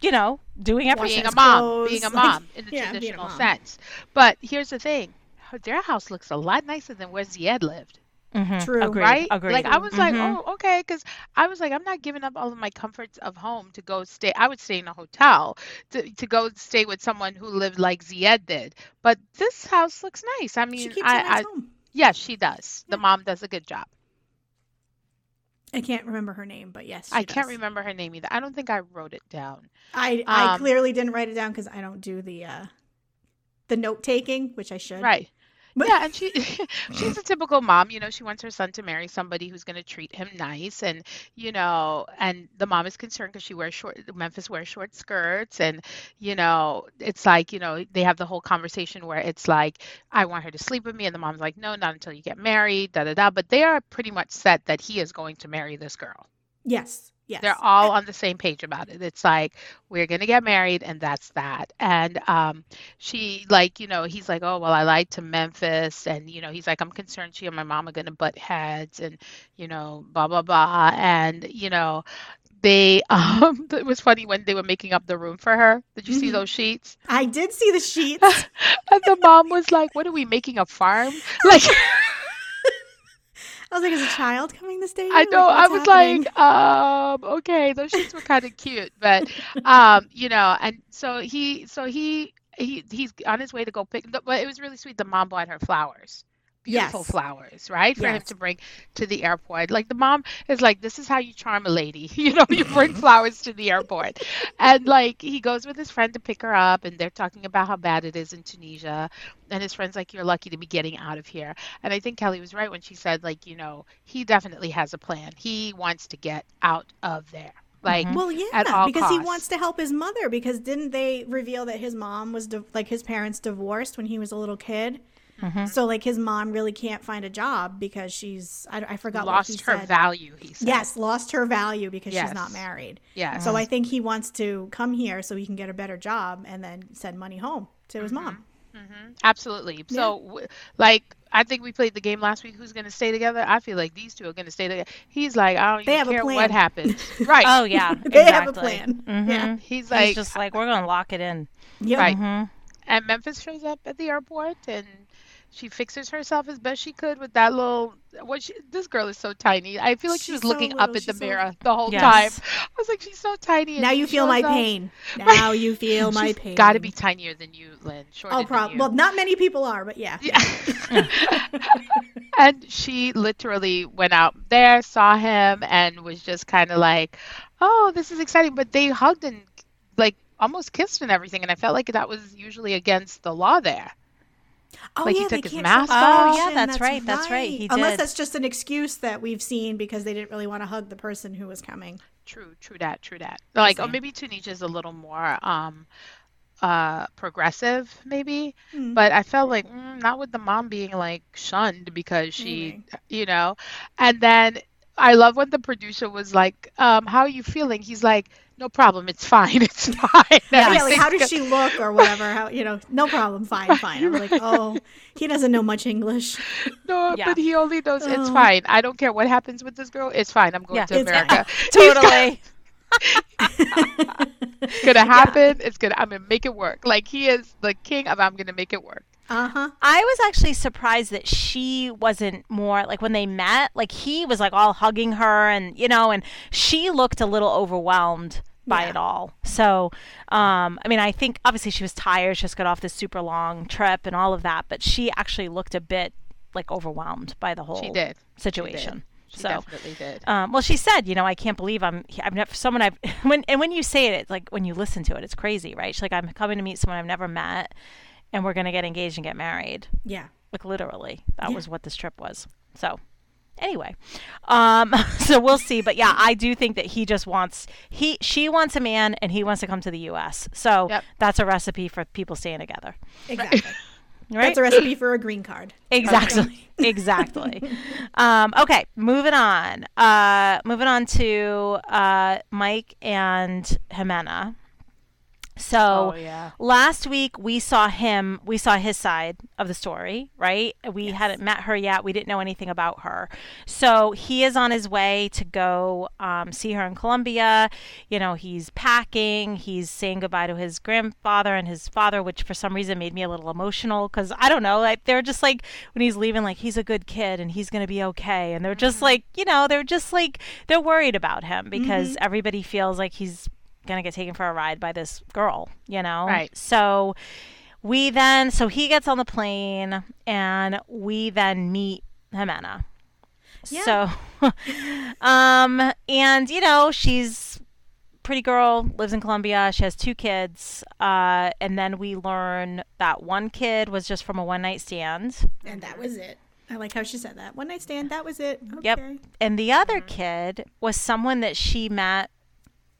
you know, doing everything. being a mom, clothes, being a like- mom in the yeah, traditional sense. But here's the thing: their house looks a lot nicer than where Ziad lived, Mhm. True. Agreed. right? Agreed. Like I was like, Mhm. oh, okay, because I was like, I'm not giving up all of my comforts of home to go stay. I would stay in a hotel to to go stay with someone who lived like Ziad did. But this house looks nice. I mean, She keeps I, I home. yes, she does. The mom does a good job. I can't remember her name, but yes, I can't remember her name either. I don't think I wrote it down. I I Um, clearly didn't write it down because I don't do the uh the note taking, which I should. Right. But- Yeah, and she she's mm. a typical mom, you know, she wants her son to marry somebody who's going to treat him nice and you know, and the mom is concerned because she wears short Memphis wears short skirts and you know, it's like, you know, they have the whole conversation where it's like I want her to sleep with me and the mom's like, "No, not until you get married." da da da, but they are pretty much set that he is going to marry this girl. Yes. Yes. They're all on the same page about it. It's like we're gonna get married, and that's that. And um, she like you know he's like, oh well, I lied to Memphis, and you know he's like, I'm concerned she and my mom are gonna butt heads, and you know blah blah blah, and you know they um it was funny when they were making up the room for her. Did you see Mhm. those sheets? I did see the sheets. And the mom was like, what are we making a farm? Like. I was like, is a child coming to stay? I know. Like, I was happening? like, um, okay, those sheets were kind of cute, but, um, you know, and so he, so he, he, he's on his way to go pick. But it was really sweet. The mom bought her flowers, beautiful Yes. flowers, right, for him to bring to the airport. Like the mom is like, this is how you charm a lady, you know, you bring flowers to the airport, and like he goes with his friend to pick her up, and they're talking about how bad it is in Tunisia, and his friend's like, you're lucky to be getting out of here. And I think Kelly was right when she said, like, you know, he definitely has a plan. He wants to get out of there. Like, Mhm. Well, yeah, at all because he wants to help his mother. Because didn't they reveal that his mom was di- like his parents divorced when he was a little kid? Mhm. So like his mom really can't find a job because she's I, I forgot what he lost her said. value, he said. Yes, lost her value because she's not married. Yeah. So I think he wants to come here so he can get a better job and then send money home to his mom. hmm Absolutely. So, like, I think we played the game last week. Who's going to stay together? I feel like these two are going to stay together. He's like, I don't They even have care what happens. Right. Oh yeah, They have a exactly. plan. Mhm. Yeah. He's He's like, just like we're gonna lock it in. Yep. Right. Mhm. and Memphis shows up at the airport, and she fixes herself as best she could with that little. What she, this girl is so tiny. I feel like she was so looking up little, at the so- mirror the whole Yes. time. I was like, she's so tiny. and Now you feel my up. pain. Now you feel my pain. Got to be tinier than you, Lynn. Shorter Oh, than prob- well, not many people are, but yeah. Yeah. and she literally went out there, saw him, and was just kind of like, "Oh, this is exciting." But they hugged and like almost kissed and everything, and I felt like that was usually against the law there. Oh, Like, he yeah, took they his can't mask off. Oh, yeah, that's right, that's right, he Unless did. that's just an excuse that we've seen because they didn't really want to hug the person who was coming. True, true that, true that. Like, or saying. maybe Tunisia is a little more um, uh, progressive, maybe. Mm. But I felt like mm, not with the mom being like shunned because she, you know. And then I love when the producer was like, um, "How are you feeling?" He's like, "No problem, it's fine, it's fine." Yeah, like how does she look or whatever? How you know? No problem. Fine, fine. I'm like, oh, he doesn't know much English. No, Yeah. but he only knows it's Oh. fine. I don't care what happens with this girl. It's fine. I'm going Yeah. to America. Totally. It's gonna happen. It's gonna. I'm gonna make it work. Like he is the king of. I'm gonna make it work. Uh huh. I was actually surprised that she wasn't more like when they met, like he was like all hugging her and you know, and she looked a little overwhelmed by Yeah. it all. So, um, I mean, I think obviously she was tired, she just got off this super long trip and all of that, but she actually looked a bit like overwhelmed by the whole She did. situation. She so, definitely did. um, well, she said, you know, I can't believe I'm. I've never someone I've when and when you say it, it's like when you listen to it, it's crazy, right? She's like, I'm coming to meet someone I've never met, and we're gonna get engaged and get married. Yeah. Like literally, that Yeah. was what this trip was. So, anyway, um, so we'll see. But yeah, I do think that he just wants he she wants a man and he wants to come to the U.S. So Yep. that's a recipe for people staying together, Exactly. right? That's a recipe for a green card. Exactly. exactly. Um, okay, moving on. Uh, moving on to uh, Mike and Ximena. So Oh, yeah. last week we saw him, we saw his side of the story, right? We hadn't met her yet. We didn't know anything about her. So he is on his way to go um, see her in Colombia. You know, he's packing, he's saying goodbye to his grandfather and his father, which for some reason made me a little emotional because I don't know, like they're just like when he's leaving, like he's a good kid and he's going to be okay. And they're just like, you know, they're just like, they're worried about him because everybody feels like he's gonna get taken for a ride by this girl, you know? Right. So we then so he gets on the plane and we then meet Ximena. Yeah. So um and you know, she's pretty girl, lives in Colombia, she has two kids, uh, and then we learn that one kid was just from a one night stand. And that was it. I like how she said that. One night stand, that was it. Okay. Yep. And the other kid was someone that she met,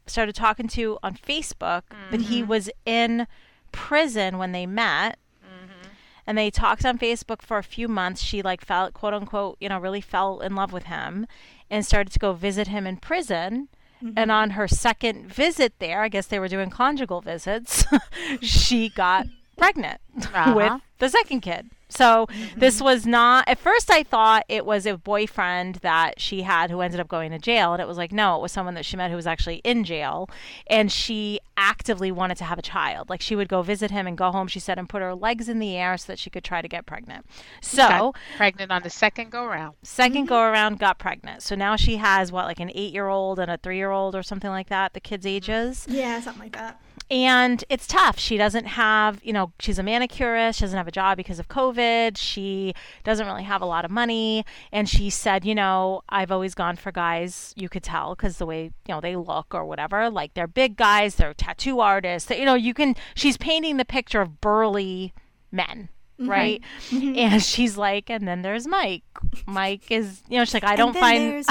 started talking to on Facebook, but he mm-hmm. was in prison when they met. Mm-hmm. And they talked on Facebook for a few months. She like felt quote unquote, you know, really fell in love with him and started to go visit him in prison. Mm-hmm. And on her second visit there, I guess they were doing conjugal visits, she got pregnant Uh-huh. with the second kid. So mm-hmm. this was not at first I thought it was a boyfriend that she had who ended up going to jail and it was like no, it was someone that she met who was actually in jail and she actively wanted to have a child. Like she would go visit him and go home, she said, and put her legs in the air so that she could try to get pregnant. So Got pregnant on the second go around. 2nd mm-hmm. go around got pregnant. So now she has what like an 8-year-old and a 3-year-old or something like that, the kids mm-hmm. ages Yeah, something like that. And it's tough. She doesn't have, you know, she's a manicurist. She doesn't have a job because of COVID. She doesn't really have a lot of money. And she said, you know, I've always gone for guys, you could tell because the way, you know, they look or whatever. Like they're big guys, they're tattoo artists. You know, you can, she's painting the picture of burly men. Mm-hmm. Right. Mm-hmm. And she's like, and then there's Mike. Mike is, you know, she's like, I don't find.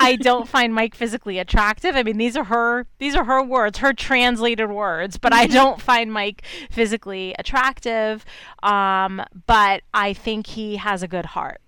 I don't find Mike physically attractive. I mean, these are her these are her words, her translated words, but I mm-hmm. don't find Mike physically attractive. Um, but I think he has a good heart.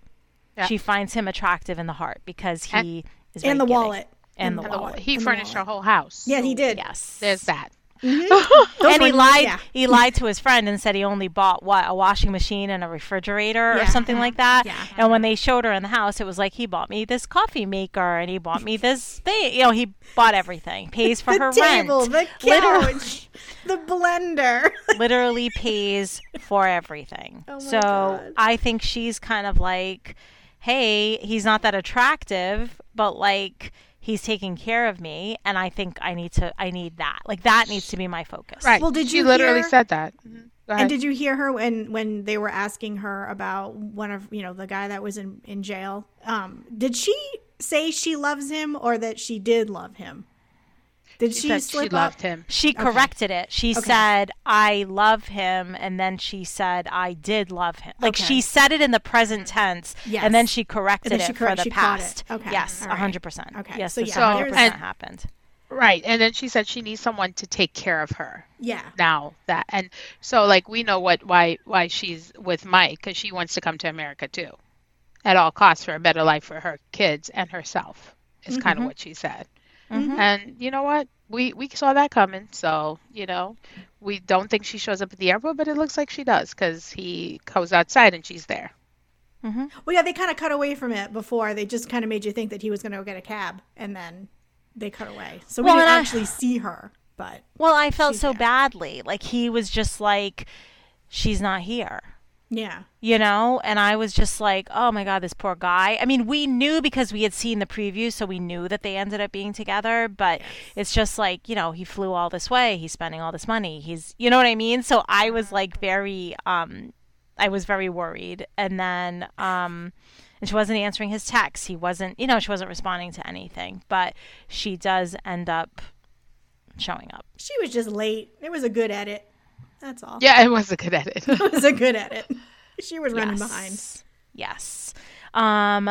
Yeah. She finds him attractive in the heart because he is very And the giving. wallet. And the And the, wallet. he And the furnished her whole house. Yeah, he did. Yes. There's that. Mm-hmm. Those and he were- lied. yeah. He lied to his friend and said he only bought what a washing machine and a refrigerator Yeah. or something uh-huh. like that. Yeah. Uh-huh. And when they showed her in the house, it was like he bought me this coffee maker and he bought me this thing. You know, he bought everything. Pays for the her table, rent. the Literally. couch, the blender. literally pays for everything. Oh so God. I think she's kind of like, hey, he's not that attractive, but like he's taking care of me, and I think I need to, I need that. Like that needs to be my focus. Right. Well, did she you literally hear- said that? Mhm. And did you hear her when when they were asking her about one of you know the guy that was in in jail? Um, did she say she loves him or that she did love him? Did she she, slip she up? loved him. She corrected it. She Okay. said, "I love him," and then she said, "I did love him." Like Okay. she said it in the present tense, Yes. and then she corrected then she it correct- for the she caught it. past. Okay. Yes, All right. hundred percent. Okay. Yes, So, this yeah, hundred there's- percent happened. Right. And then she said she needs someone to take care of her. Yeah. now that and so like we know what why why she's with Mike because she wants to come to America too, at all costs for a better life for her kids and herself is kind of mm-hmm. what she said. Mm-hmm. And you know what we we saw that coming. So you know we don't think she shows up at the airport, but it looks like she does because he goes outside and she's there. Mm-hmm. Well, yeah, they kind of cut away from it before. They just kind of made you think that he was going to go get a cab, and then they cut away. So we Well, didn't and I- actually see her, but Well, I felt so there. badly. Like he was just like, she's not here. Yeah, You know, and I was just like, oh my God, this poor guy. I mean, we knew because we had seen the preview, so we knew that they ended up being together, but it's just like, you know, he flew all this way, he's spending all this money, he's, you know what I mean? So I was like very, um, I was very worried. And then, um, and she wasn't answering his texts. He wasn't, you know, she wasn't responding to anything, but she does end up showing up. she was just late. It was a good edit. That's all. Yeah, it was a good edit. it was a good edit. She was running Yes. behind. Yes. Um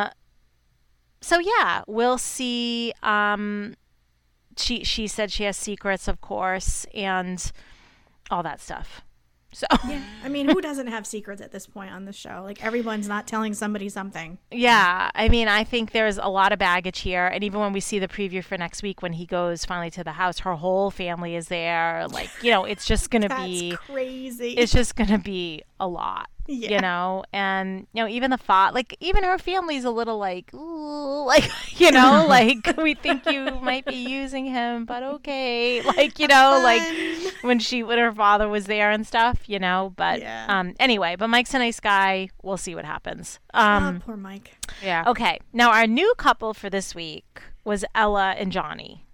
so yeah, we'll see um she she said she has secrets of course and all that stuff. So Yeah, I mean, who doesn't have secrets at this point on the show? Like everyone's not telling somebody something. yeah, I mean, I think there's a lot of baggage here and even when we see the preview for next week when he goes finally to the house, her whole family is there. Like, you know, it's just going to That's be crazy. it's just going to be a lot. Yeah. You know, and you know, even the thought, like, even her family's a little like, ooh, like, you know, like we think you might be using him, but okay, like, you know, like when she, when her father was there and stuff, you know. But Yeah. um, anyway, but Mike's a nice guy. We'll see what happens. oh, Um, poor Mike. yeah. okay, now our new couple for this week was Ella and Johnny.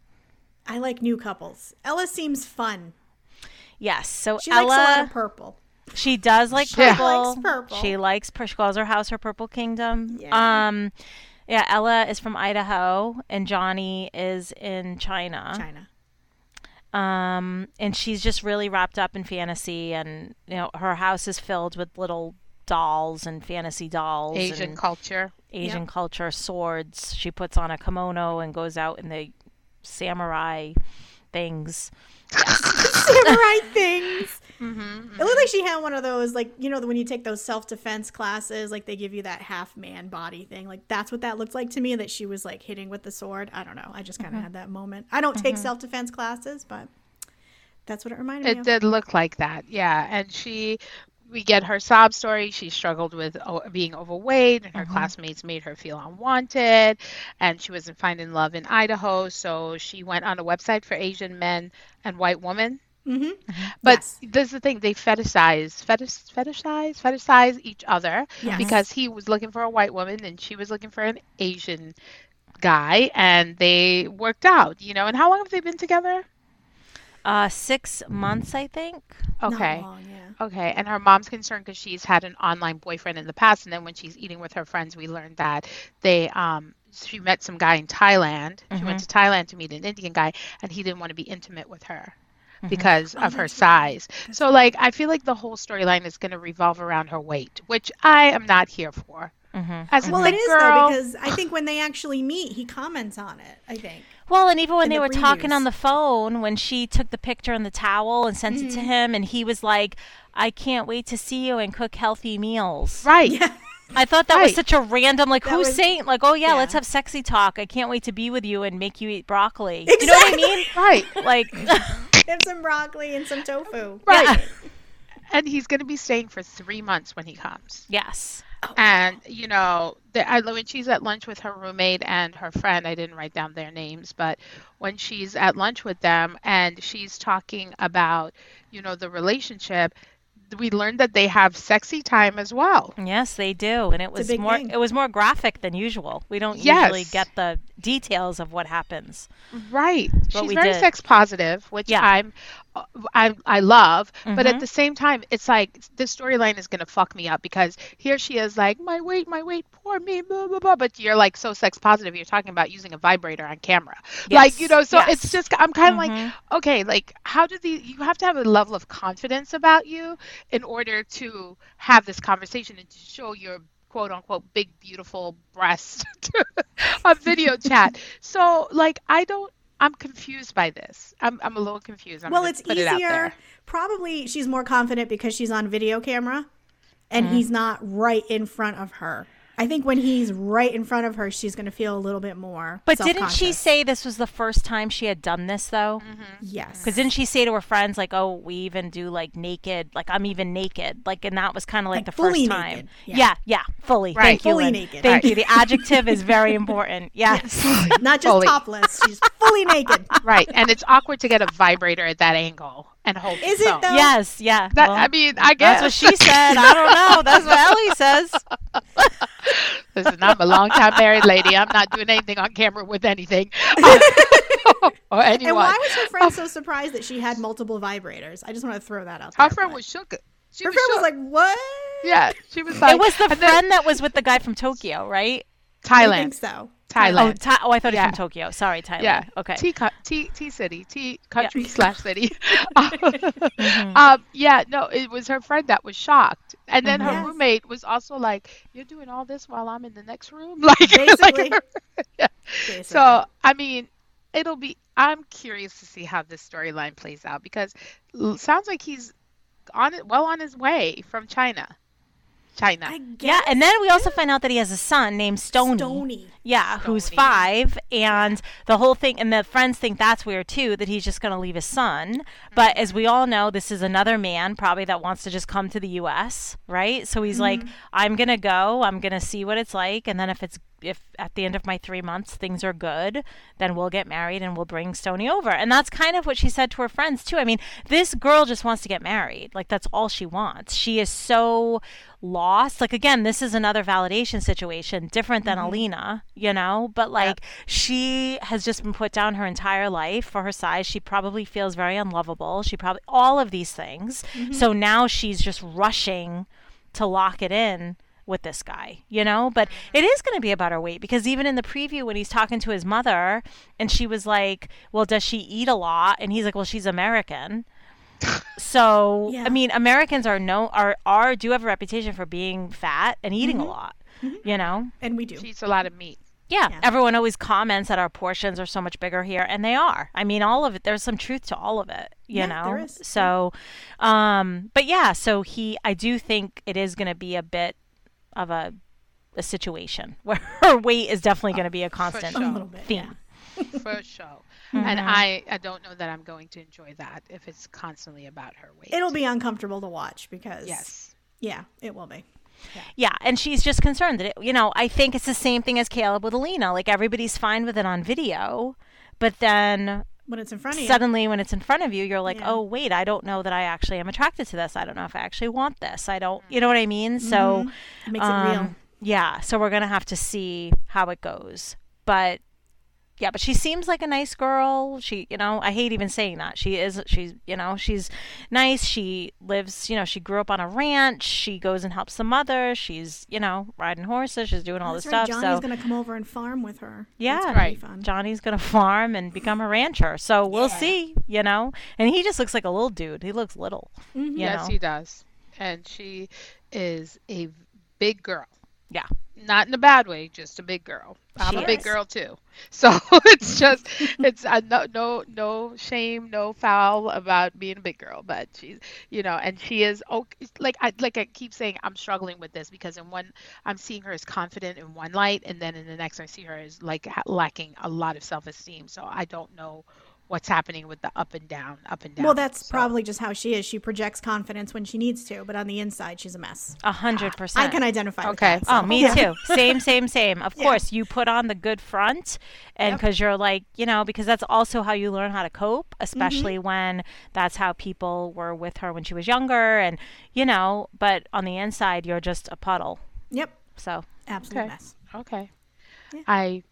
I like new couples. Ella seems fun. Yes, so She likes a lot Ella, of purple. She does like Yeah. purple. Likes purple. She likes pur- she calls her house her purple kingdom. Yeah. Um yeah, Ella is from Idaho and Johnny is in China. China. Um and she's just really wrapped up in fantasy and you know her house is filled with little dolls and fantasy dolls Asian and culture. Asian Yep. culture swords. She puts on a kimono and goes out in the samurai things. Samurai things. Mm-hmm. It looked mm-hmm. like she had one of those, like you know, when you take those self defense classes, like they give you that half man body thing. Like that's what that looked like to me. That she was like hitting with the sword. I don't know. I just kind of mm-hmm. had that moment. I don't take mm-hmm. self defense classes, but that's what it reminded me of. It did look like that, yeah. And she, we get her sob story. She struggled with o- being overweight, and her classmates made her feel unwanted, and she wasn't finding love in Idaho. So she went on a website for Asian men and white women. Mm-hmm. But Yes. is the thing: they fetishize, fetish, fetishize, fetishize each other Yes. because he was looking for a white woman and she was looking for an Asian guy, and they worked out. You know. And how long have they been together? Uh 6 months I think. Okay. Long, yeah. Okay, and her mom's concerned because she's had an online boyfriend in the past, and then when she's eating with her friends, we learned that they um she met some guy in Thailand. She went to Thailand to meet an Indian guy, and he didn't want to be intimate with her because of her that's right. size. So like I feel like the whole storyline is going to revolve around her weight, which I am not here for. Mm-hmm. As a Well, thick it is girl, though because I think when they actually meet, he comments on it. I think. Well, and even when in they the were talking on the phone, when she took the picture and the towel and sent Mm-hmm. it to him, and he was like, "I can't wait to see you and cook healthy meals." right? Yeah. I thought that was such a random, like, That who's was- saying, like, "Oh yeah, yeah. let's have sexy talk. I can't wait to be with you and make you eat broccoli." You know what I mean? Right. Like, and some broccoli and some tofu. Right. Yeah. And he's going to be staying for three months when he comes. Yes. Oh. And you know, the, I, when she's at lunch with her roommate and her friend, I didn't write down their names, but when she's at lunch with them and she's talking about, you know, the relationship, we learned that they have sexy time as well. Yes, they do, and it was more. thing. It was more graphic than usual. We don't Yes. usually get the details of what happens. Right. What She's we very did. sex positive, which Yeah. I'm I I love, but Mhm. at the same time it's like this storyline is going to fuck me up because here she is like my weight, my weight, poor me, blah blah blah, but you're like so sex positive you're talking about using a vibrator on camera. Like, you know, so yes. it's just I'm kind of Mhm. like okay, like how do the you have to have a level of confidence about you in order to have this conversation and to show your quote unquote big beautiful breast on video chat. So like I don't I'm confused by this. I'm I'm a little confused. I'm well, it's it easier. there. Probably she's more confident because she's on video camera and Mm-hmm. he's not right in front of her. I think when he's right in front of her, she's going to feel a little bit more. But didn't she say this was the first time she had done this though? Mm-hmm. yes? Because didn't she say to her friends like, "Oh, we even do like naked, like I'm even naked," like, and that was kind of like, Like the fully first time. naked, Yeah. yeah. yeah, fully. Right. Thank you, Fully Lynn. naked. Thank Right. you. The adjective is very important. Yes. not just Fully. topless. She's fully naked. Right. And it's awkward to get a vibrator at that angle and hold Is the it phone. though? yes. Yeah. That Well, I mean, I guess that's what she said. I don't know. That's what Ellie says. Listen, I'm a long time married lady. I'm not doing anything on camera with anything. or anyone. And why was her friend oh. so surprised that she had multiple vibrators? I just want to throw that out. Her there, friend but- was shook. She Her was friend was like, "What?" yeah, she was like it was the and then friend that was with the guy from Tokyo, right? Thailand. I think so. Oh, Thailand. Tha- oh, I thought he was from Tokyo. Sorry, Thailand. Yeah. Okay. T, co- T, T city, T country Yeah. slash city. Mhm. um, yeah, no, it was her friend that was shocked, and then her Yes. roommate was also like, "You're doing all this while I'm in the next room." Like, Basically. like yeah. Basically. So, I mean, it'll be. I'm curious to see how this storyline plays out because sounds like he's on it, well on his way from China. China. I Yeah, and then we also find out that he has a son named Stony. Stony. Yeah, who's five, and the whole thing, and the friends think that's weird too, that he's just going to leave his son. But as we mm-hmm. all know, this is another man probably that wants to just come to the U.S., right? So he's like, mm-hmm. I'm going to go, I'm going to see what it's like, and then if it's if at the end of my three months things are good, then we'll get married and we'll bring Stony over. And that's kind of what she said to her friends too. I mean, this girl just wants to get married. Like that's all she wants. She is so lost. Like again, this is another validation situation, different than mm-hmm. Alina, you know, but like she has just been put down her entire life for her size. She probably feels very unlovable. She probably all of these things. Mm-hmm. So now she's just rushing to lock it in with this guy, you know? But mm-hmm. it is going to be about her weight because even in the preview when he's talking to his mother and she was like, "Well, does she eat a lot?" and he's like, "Well, she's American." So, Yeah. I mean, Americans are no are are do have a reputation for being fat and eating a mm-hmm. lot, mm-hmm. you know? and we do. She eats a lot of meat. Yeah, Yeah. everyone always comments that our portions are so much bigger here, and they are. I mean, all of it. There's some truth to all of it, you Yeah, know. there is. So, um, but yeah, so he, I do think it is going to be a bit of a a situation where her weight is definitely going to be a constant sure. a bit. theme. Yeah. for sure. And Mm-hmm. I, I don't know that I'm going to enjoy that if it's constantly about her weight. It'll be uncomfortable to watch because yes. yeah, it will be. Yeah, and she's just concerned that it, you know, I think it's the same thing as Caleb with Alina. Like everybody's fine with it on video, but then When it's in front of you. suddenly when it's in front of you, you're like, Yeah. "Oh, wait, I don't know that I actually am attracted to this. I don't know if I actually want this. I don't, you know what I mean?" So, It makes it real. um, yeah, so we're going to have to see how it goes. But yeah, but she seems like a nice girl. She, you know, I hate even saying that. She is she's, you know, she's nice. She lives, you know, she grew up on a ranch. She goes and helps the mother. She's, you know, riding horses. She's doing all That's this right. stuff. Johnny's so gonna come over and farm with her. Yeah. That's gonna be Right. Fun. Johnny's gonna farm and become a rancher. So we'll Yeah. see, you know. And he just looks like a little dude. He looks little. Mhm. Yes, know. he does. And she is a big girl. Yeah. Not in a bad way, just a big girl. I'm She a big is. girl too. So it's just it's uh, no no no shame, no foul about being a big girl, but she's you know, and she is okay. Like I like I keep saying, I'm struggling with this because in one I'm seeing her as confident in one light, and then in the next I see her as like lacking a lot of self esteem. So I don't know what's happening with the up and down, up and down. Well, that's So- probably just how she is. She projects confidence when she needs to, but on the inside, she's a mess. A hundred percent. I can identify with Okay. that. Oh, me Yeah. too. Same, same, same. Of Yeah. course, you put on the good front, and Yep. because you're like, you know, because that's also how you learn how to cope, Mm-hmm. especially when that's how people were with her when she was younger, and you know. But on the inside, you're just a puddle. Yep. So Absolute Okay. mess. Okay. Yeah. I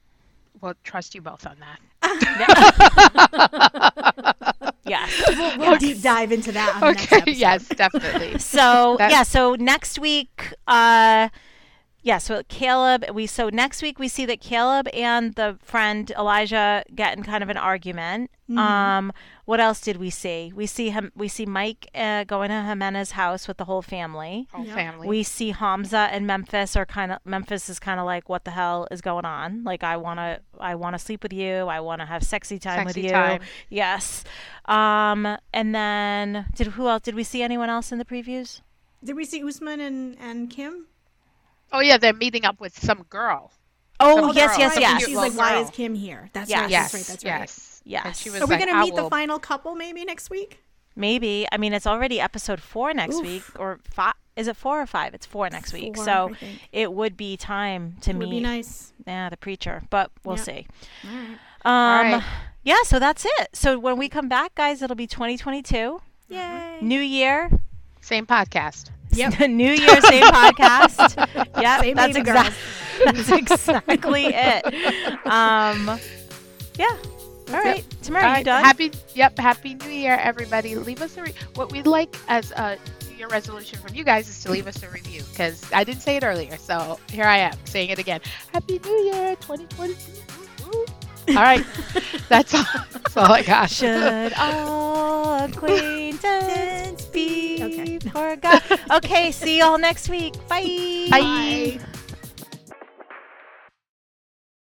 will trust you both on that. Yes. We'll deep dive into that on the next Okay. Yes, definitely. So That- yeah, so next week, uh, yeah, so Caleb, we so next week we see that Caleb and the friend Elijah get in kind of an argument. Um, what else did we see? We see him. We see Mike uh, going to Ximena's house with the whole family. Whole Yep. family. We see Hamza and Memphis are kind of Memphis is kind of like what the hell is going on? Like I want to I want to sleep with you. I want to have sexy time with you. time. Yes. Um and then did who else did we see anyone else in the previews? Did we see Usman and, and Kim? Oh yeah, they're meeting up with some girl. Oh, Some yes, girl. yes, yes. She's like, little why is Kim here? That's Yes. right. Yes. That's right. That's right. yes. Yes. And she was Are we like, going to "I meet the final couple maybe next week? Maybe. I mean, it's already episode 4 next Oof. week or 5 Is it 4 or 5? It's 4 next week. Four, so it would be time to It would meet be nice. yeah, the preacher, but we'll Yeah. see. All right. Um right. yeah, so that's it. So when we come back, guys, it'll be 2022. Yay. New year, Same podcast. Yep. New Year's Day podcast. Yep, Same that's exactly that's exactly it. Um, yeah. All right, Tamara, All you done? Happy, yep. Happy New Year, everybody. Leave us a re- what we'd like as a New Year resolution from you guys is to leave us a review because I didn't say it earlier, so here I am saying it again. Happy New Year, 2022. All right, that's all. That's all I got. Should all acquaintance be Okay. forgot? Okay, see y'all next week. Bye. Bye.